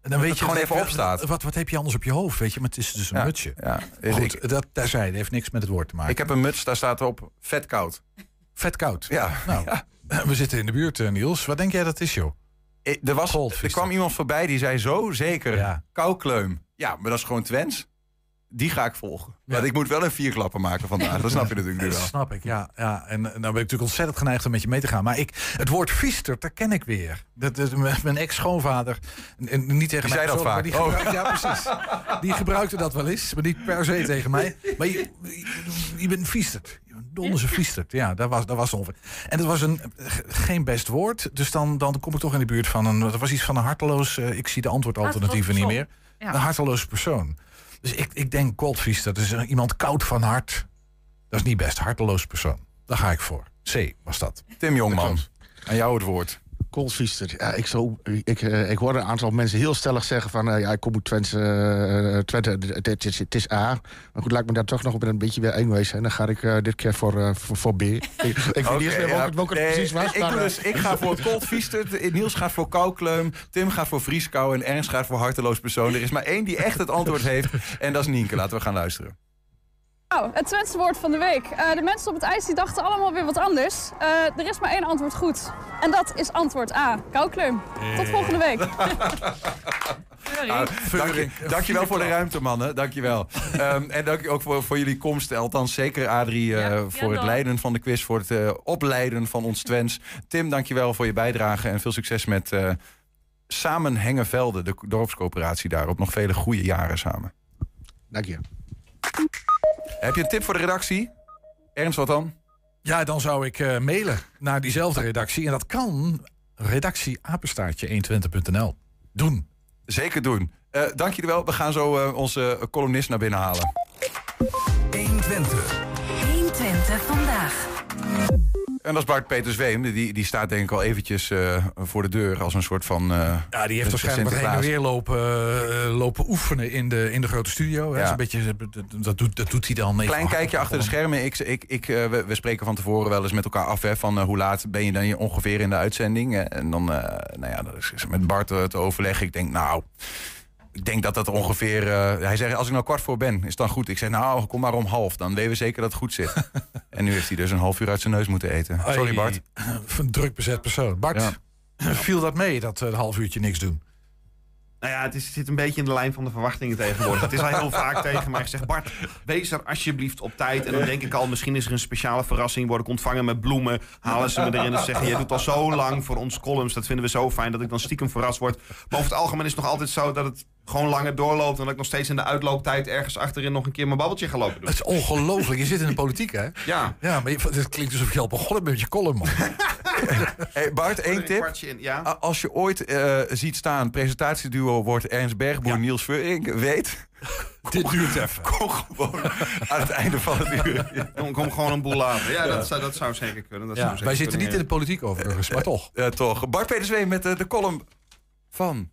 En dan weet je gewoon even opstaat. Wat, wat heb je anders op je hoofd, weet je? Maar het is dus een Ja, mutsje. ja. Goed, dat terzijde heeft niks met het woord te maken. Ik heb een muts, daar staat op vet koud. Vet koud. Ja. Nou, [clears throat] we zitten in de buurt, eh, Niels. Wat denk jij dat is, joh? Eh, Er, was, er kwam iemand voorbij die zei zo zeker koukleum. Ja, maar dat is gewoon Twents. Die ga ik volgen. Maar ik moet wel een vierklapper maken vandaag. Dat snap je natuurlijk nu [laughs] Dat wel. snap ik, ja. ja. En nou ben ik natuurlijk ontzettend geneigd om met je mee te gaan. Maar ik, het woord viesterd, dat ken ik weer. Dat, dat, mijn ex-schoonvader, en- niet tegen Die mij zei dat vaak. Die Oh. gebruikte, Ja, precies. Die gebruikte dat wel eens, maar niet per se tegen mij. Maar je, je, je bent viesterd. Donderse viesterd. Ja, dat was, dat was ongeveer. En dat was een, geen best woord. Dus dan, dan kom ik toch in de buurt van een... Dat was iets van een harteloos... eh, ik zie de antwoordalternatieven niet meer. Ja. Een harteloos persoon. Dus ik, ik denk coldviester. Dat is iemand koud van hart. Dat is niet best. Harteloos persoon. Daar ga ik voor. C was dat. Tim Jongman, aan jou het woord. Koolsviester. Ja, ik, zo, ik, eh, ik hoorde een aantal mensen heel stellig zeggen van... eh, ja, ik kom uit Twente, eh, Twente het, het is, het is A. Maar goed, laat me daar toch nog een beetje weer eng wezen. En dan ga ik dit keer voor, voor, voor B. Ik, ik [laughs] weet niet eens meer welke, welke het precies was. Ik, maar, dus, ik ga voor koldviester, Niels gaat voor koukleum, Tim gaat voor vrieskou en Ernst gaat voor harteloos persoon. Er is maar één die echt het antwoord heeft en dat is Nienke. Laten we gaan luisteren. Nou, het Twentse woord van de week. Eh, de mensen op het ijs die dachten allemaal weer wat anders. Eh, er is maar één antwoord goed. En dat is antwoord A. Koukleum. Tot volgende week. Ah, dank je, dankjewel voor de ruimte, mannen. Dankjewel. um, en dank je ook voor, voor jullie komst. Althans, zeker Adrie, eh, voor het leiden van de quiz. Voor het eh, opleiden van ons Twents. Tim, dankjewel voor je bijdrage. En veel succes met eh Samen Hengevelden, de dorpscoöperatie daar. Op nog vele goede jaren samen. Dank je. Heb je een tip voor de redactie? Ernst, wat dan? Ja, dan zou ik eh, mailen naar diezelfde redactie. En dat kan redactieapenstaartje120.nl. Doen. Zeker doen. Eh dank jullie wel. We gaan zo eh, onze columnist naar binnen halen. 120. 120 vandaag. En dat is Bart Peter Zweem. Die, die staat denk ik al eventjes eh, voor de deur als een soort van... eh, Ja, die heeft waarschijnlijk wat heen en weer lopen, eh, lopen oefenen in de, in de grote studio. Hè. Ja. Is een beetje, dat, doet, dat doet hij dan. Klein kijkje achter de schermen. Ik, ik, ik, we, we spreken van tevoren wel eens met elkaar af. Hè, van hoe laat ben je dan ongeveer in de uitzending? En dan, nou ja, dat is met Bart te overleggen. Ik denk, nou, ik denk dat dat ongeveer... eh, hij zegt, als ik nou kwart voor ben, is het dan goed? Ik zeg, nou, kom maar om half. Dan weten we zeker dat het goed zit. [laughs] en nu heeft hij dus een half uur uit zijn neus moeten eten. Sorry, Bart. [clears throat] Een druk bezet persoon. Bart, [clears throat] viel dat mee, dat eh, een half uurtje niks doen? Nou ja, het is, zit een beetje in de lijn van de verwachtingen tegenwoordig. Het is al heel vaak [laughs] tegen mij gezegd... Bart, wees er alsjeblieft op tijd. En dan denk ik al, misschien is er een speciale verrassing. Word ik ontvangen met bloemen. Halen ze me erin en zeggen... jij doet al zo lang voor ons columns. Dat vinden we zo fijn dat ik dan stiekem verrast word. Maar over het algemeen is het nog altijd zo dat het gewoon langer doorloopt... en dat ik nog steeds in de uitlooptijd ergens achterin nog een keer mijn babbeltje ga lopen doen. Het is ongelooflijk. Je zit in de politiek, hè? Ja. Ja, maar het klinkt alsof je al begonnen bent met je column, man. [laughs] Hey, Bart, één tip. in, ja. Als je ooit eh, ziet staan, presentatieduo wordt Ernst Bergboer, Niels Veurink, weet... [laughs] Dit duurt even. Kom gewoon [laughs] aan het einde van het uur. Kom, kom gewoon een boel later. Ja, dat zou, dat zou zeker kunnen. Dat zou zeker wij zitten niet in de politiek overigens, maar toch. Ja, toch. Bart Peter Zweem met de, de column van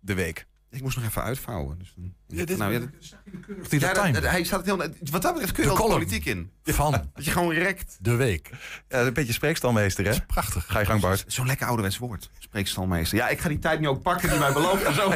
de week. Ik moest nog even uitvouwen. Dus dan- Ja, dit- nou, ja, dat- Die Ja, de dat- time. dat- hij staat het heel, wat dat betreft kun je wel politiek in. Van [laughs] Dat je gewoon rekt. de week. Ja, een beetje spreekstalmeester, hè? Prachtig. Ga je gang, Bart. Zo'n lekker ouderwets woord. Spreekstalmeester. Ja, ik ga die tijd nu ook pakken die mij beloofd is ook.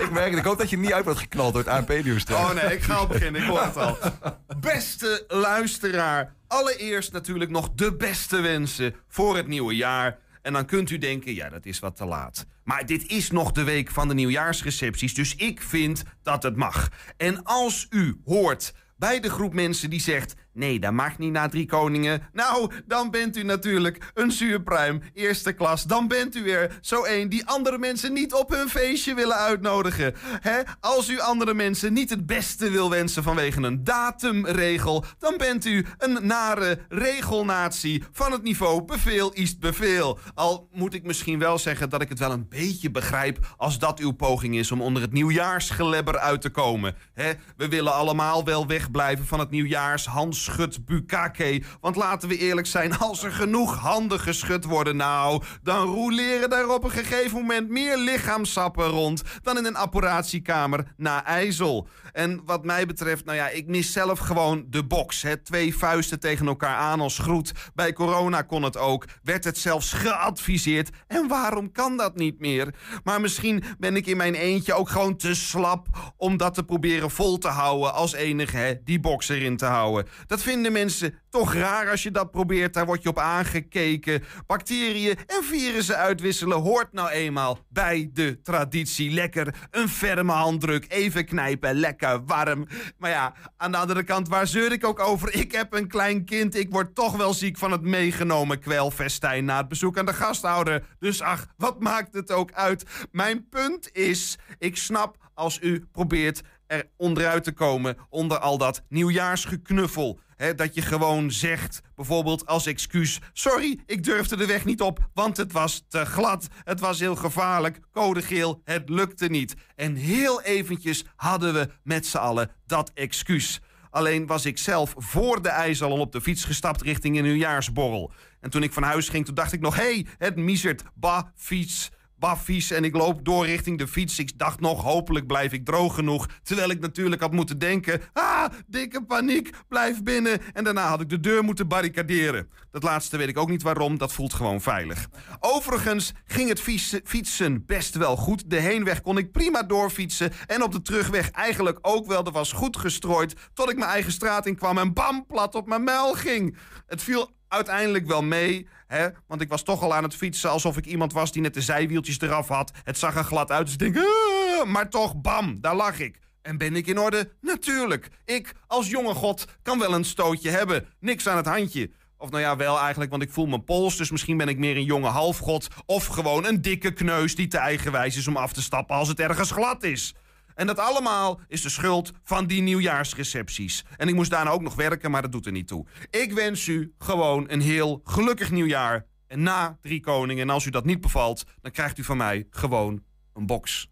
ik merk, ik hoop dat je niet uit wordt geknald door het ANP-nieuws. Oh nee, ik ga al beginnen. Ik hoor het al. [laughs] Beste luisteraar. Allereerst natuurlijk nog de beste wensen voor het nieuwe jaar. En dan kunt u denken, ja, dat is wat te laat. Maar dit is nog de week van de nieuwjaarsrecepties, dus ik vind dat het mag. En als u hoort bij de groep mensen die zegt... nee, dat mag niet na drie koningen... nou, dan bent u natuurlijk een zuurpruim, eerste klas. Dan bent u weer zo één die andere mensen niet op hun feestje willen uitnodigen. Hè? Als u andere mensen niet het beste wil wensen vanwege een datumregel... dan bent u een nare regelnatie van het niveau beveel is beveel. Al moet ik misschien wel zeggen dat ik het wel een beetje begrijp... als dat uw poging is om onder het nieuwjaarsgelebber uit te komen. Hè? We willen allemaal wel wegblijven van het nieuwjaars Schud Bukake. Want laten we eerlijk zijn, als er genoeg handen geschud worden... nou, dan roeleren daar op een gegeven moment meer lichaamsappen rond... dan in een operatiekamer na IJssel. En wat mij betreft, nou ja, ik mis zelf gewoon de box. Hè? Twee vuisten tegen elkaar aan als groet. Bij corona kon het ook. Werd het zelfs geadviseerd. En waarom kan dat niet meer? Maar misschien ben ik in mijn eentje ook gewoon te slap... om dat te proberen vol te houden als enige, hè, die box erin te houden. Dat vinden mensen toch raar als je dat probeert. Daar word je op aangekeken. Bacteriën en virussen uitwisselen hoort nou eenmaal bij de traditie. Lekker een ferme handdruk, even knijpen, lekker warm. Maar ja, aan de andere kant, waar zeur ik ook over? Ik heb een klein kind, ik word toch wel ziek van het meegenomen kwelfestijn... na het bezoek aan de gasthouder. Dus ach, wat maakt het ook uit? Mijn punt is, ik snap als u probeert er onderuit te komen onder al dat nieuwjaarsgeknuffel. Dat je gewoon zegt, bijvoorbeeld als excuus... sorry, ik durfde de weg niet op, want het was te glad. Het was heel gevaarlijk, code geel, het lukte niet. En heel eventjes hadden we met z'n allen dat excuus. Alleen was ik zelf voor de ijs al op de fiets gestapt richting een nieuwjaarsborrel. En toen ik van huis ging, toen dacht ik nog... hé, hey, het miezert, bah, fiets baffies en ik loop door richting de fiets. Ik dacht nog, hopelijk blijf ik droog genoeg. Terwijl ik natuurlijk had moeten denken... ah, dikke paniek, blijf binnen. En daarna had ik de deur moeten barricaderen. Dat laatste weet ik ook niet waarom, dat voelt gewoon veilig. Overigens ging het fietsen, best wel goed. De heenweg kon ik prima doorfietsen. En op de terugweg eigenlijk ook wel. Er was goed gestrooid tot ik mijn eigen straat in kwam... en bam, plat op mijn muil ging. Het viel uiteindelijk wel mee. Hè? Want ik was toch al aan het fietsen alsof ik iemand was die net de zijwieltjes eraf had. Het zag er glad uit, dus ik denk... "Ah," maar toch, bam, daar lag ik. En ben ik in orde? Natuurlijk. Ik, als jonge god, kan wel een stootje hebben. Niks aan het handje. Of nou ja, wel eigenlijk, want ik voel mijn pols. Dus misschien ben ik meer een jonge halfgod. Of gewoon een dikke kneus die te eigenwijs is om af te stappen als het ergens glad is. En dat allemaal is de schuld van die nieuwjaarsrecepties. En ik moest daarna ook nog werken, maar dat doet er niet toe. Ik wens u gewoon een heel gelukkig nieuwjaar. En na Drie Koningen, en als u dat niet bevalt... dan krijgt u van mij gewoon een box.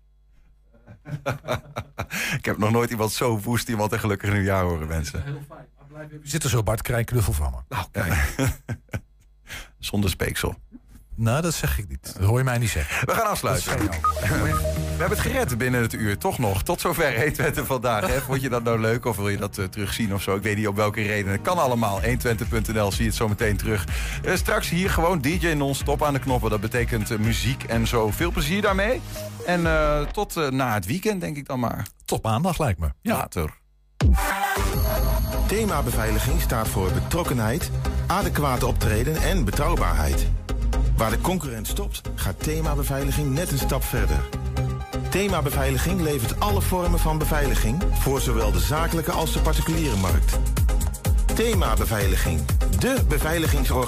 [laughs] Ik heb nog nooit iemand zo woest iemand een gelukkig nieuwjaar horen wensen. We zitten zo, Bart, krijg knuffel van me. Nou, [laughs] Zonder speeksel. Nou, dat zeg ik niet. Dat hoor je mij niet zeggen. We gaan afsluiten. We hebben het gered binnen het uur, toch nog. Tot zover Eentwente vandaag. Hè. Vond je dat nou leuk of wil je dat eh, terugzien of zo? Ik weet niet op welke reden. Het kan allemaal. 120.nl zie je het zo meteen terug. Eh, straks hier gewoon DJ non-stop aan de knoppen. Dat betekent eh, muziek en zo. Veel plezier daarmee. En eh, tot eh, na het weekend, denk ik dan maar. Tot maandag, lijkt me. Ja. Later. Thema beveiliging staat voor betrokkenheid, adequate optreden en betrouwbaarheid. Waar de concurrent stopt, gaat thema beveiliging net een stap verder. Thema beveiliging levert alle vormen van beveiliging voor zowel de zakelijke als de particuliere markt. Thema beveiliging, de beveiligingsorganisatie.